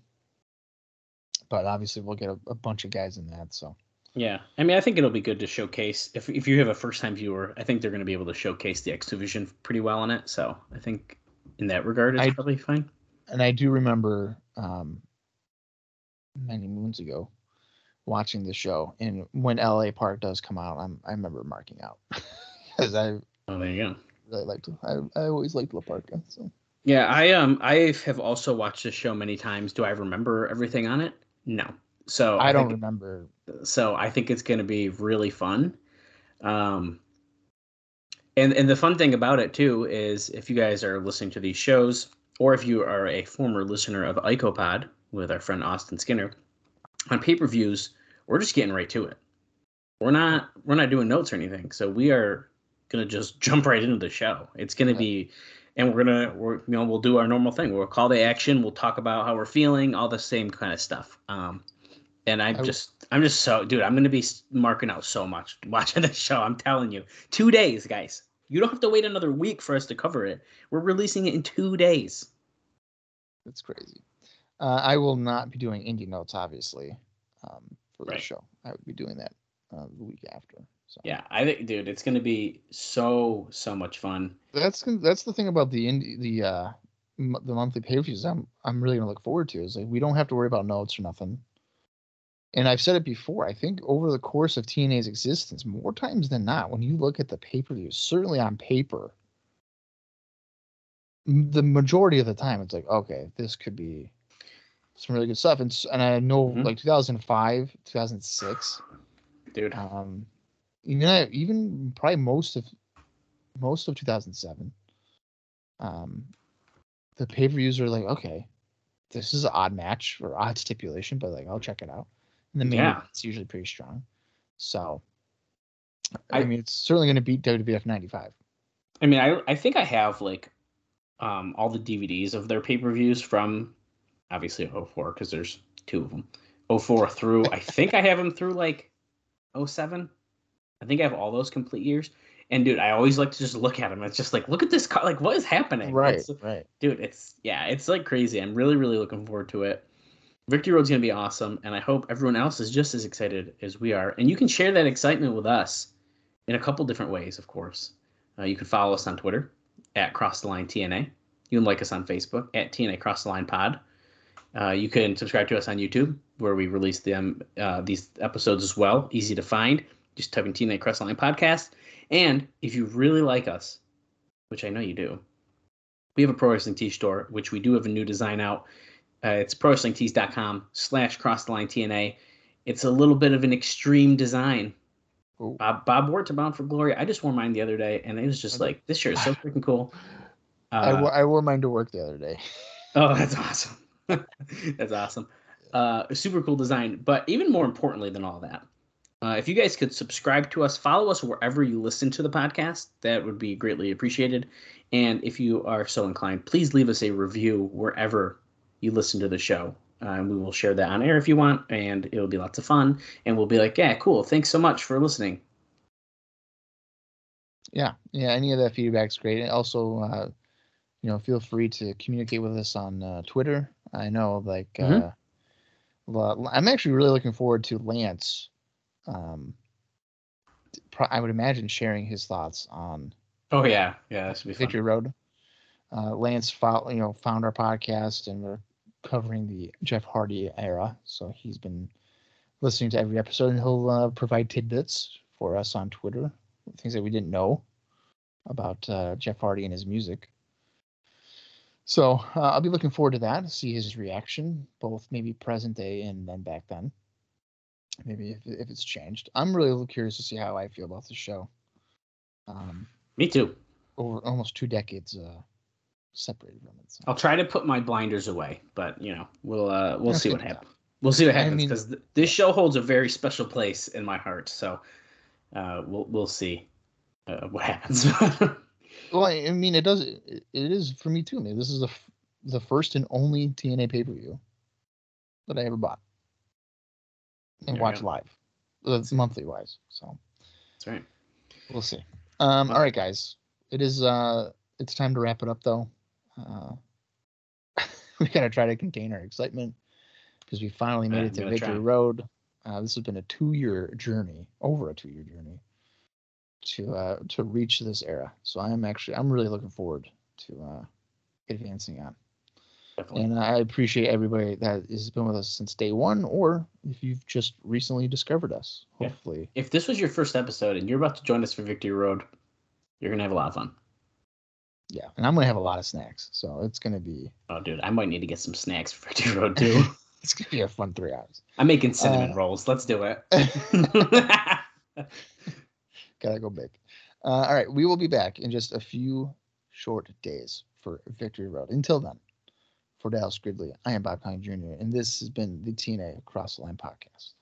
but obviously we'll get a, a bunch of guys in that. So Yeah, I mean, I think it'll be good to showcase if if you have a first time viewer. I think they're going to be able to showcase the X Division pretty well in it. So I think in that regard, it's I- probably fine. and I do remember um, many moons ago watching the show. And when LA Park does come out, I'm I remember marking out <laughs> because I Oh, there you go. really liked I I always liked La Parka. So Yeah, I um I have also watched this show many times. Do I remember everything on it? No. So I don't think- remember. so I think it's going to be really fun. Um, and and the fun thing about it too is if you guys are listening to these shows, or if you are a former listener of IcoPod with our friend Austin Skinner, on pay per views, we're just getting right to it. We're not we're not doing notes or anything, so we are gonna just jump right into the show. It's gonna be, and we're gonna we're you know we'll do our normal thing. We'll call the action. We'll talk about how we're feeling, all the same kind of stuff. Um, and I'm I- just I'm just so dude. I'm gonna be marking out so much <laughs> watching this show. I'm telling you, two days, guys. You don't have to wait another week for us to cover it. We're releasing it in two days. That's crazy. Uh, I will not be doing indie notes, obviously, um, for the show. I would be doing that uh, the week after. So Yeah, I think, dude, it's gonna be so so much fun. that's that's the thing about the indie the uh m- the monthly pay per views. I'm I'm really gonna look forward to is like we don't have to worry about notes or nothing. And I've said it before. I think over the course of TNA's existence, more times than not, when you look at the pay per views, certainly on paper, m- the majority of the time, it's like, okay, this could be some really good stuff. And and I know Mhm. like 2005, 2006, Dude, um, even I, even probably most of most of 2007. Um, the pay per views are like, okay, this is an odd match or odd stipulation, but like I'll check it out. And the main Yeah. event's usually pretty strong. So, I, I- mean, it's certainly going to beat WWF 95. I mean, I I think I have like um all the DVDs of their pay per views from obviously 04 because there's two of them. 04 through I think I have them through like 07. I think I have all those complete years. And dude, I always like to just look at them. It's just like, look at this car. Like, what is happening? Right, It's- right. dude it's yeah it's like crazy i'm really really looking forward to it victory road's going to be awesome and i hope everyone else is just as excited as we are and you can share that excitement with us in a couple different ways of course uh, you can follow us on twitter at cross the line tna you can like us on facebook at tna cross the line pod uh, you can subscribe to us on youtube where we release them uh, these episodes as well easy to find just type in tna cross line podcast and if you really like us which i know you do we have a pro wrestling tee store which we do have a new design out uh, it's pro wrestling tees.com slash cross the line tna it's a little bit of an extreme design Ooh. bob bob wore it to bound for glory i just wore mine the other day and it was just like this shirt is so <laughs> freaking cool I, uh, wo- I wore mine to work the other day. <laughs> Oh, that's awesome. <laughs> that's awesome. Uh, super cool design. But even more importantly than all that, uh, if you guys could subscribe to us, follow us wherever you listen to the podcast, that would be greatly appreciated. And if you are so inclined, please leave us a review wherever you listen to the show. Uh, and we will share that on air if you want, and it'll be lots of fun. And we'll be like, yeah, cool. Thanks so much for listening. Yeah, yeah. Any of that feedback's great. And also, uh, you know, feel free to communicate with us on uh, Twitter. I know, like, Mhm. uh, I'm actually really looking forward to Lance. Um, pro- I would imagine sharing his thoughts on Oh, yeah. Yeah, would be fun. Victory Road. Uh, Lance, fo- you know, found our podcast, and we're covering the Jeff Hardy era. So he's been listening to every episode, and he'll uh, provide tidbits for us on Twitter, things that we didn't know about uh, Jeff Hardy and his music. So uh, I'll be looking forward to that, see his reaction, both maybe present day and then back then. Maybe if, if it's changed. I'm really curious to see how I feel about the show. Um, Me too. over almost two decades uh, separated from it. So. I'll try to put my blinders away, but you know, we'll uh we'll see what happens. We'll see what I happens mean- because th- this show holds a very special place in my heart. So uh we'll we'll see uh, what happens. <laughs> Well, I I mean, it does. It, it is for me too. Man, this is the f- the first and only TNA pay per view that I ever bought and There go. live, uh, monthly wise. So That's right. we'll see. Um, Well- all right, guys. It is. Uh, it's time to wrap it up, though. Uh, <laughs> we gotta try to contain our excitement because we finally made it to Victory try. Road. Uh, this has been a two-year journey, over a two-year journey, to uh, to reach this era. So I'm actually I'm really looking forward to uh, advancing on. Definitely. And I appreciate everybody that has been with us since day one, or if you've just recently discovered us. Yeah. Hopefully, If this was your first episode and you're about to join us for Victory Road, you're gonna have a lot of fun. yeah. And I'm gonna have a lot of snacks, so it's gonna be Oh, dude, I might need to get some snacks for Victory Road too. <laughs> it's gonna be a fun three hours. I'm making cinnamon Uh, rolls. Let's do it. <laughs> <laughs> Gotta go big. Uh, all right, we will be back in just a few short days for Victory Road. Until then, for Dallas Gridley, I am Bob Pine Jr., and this has been the TNA Across the Line podcast.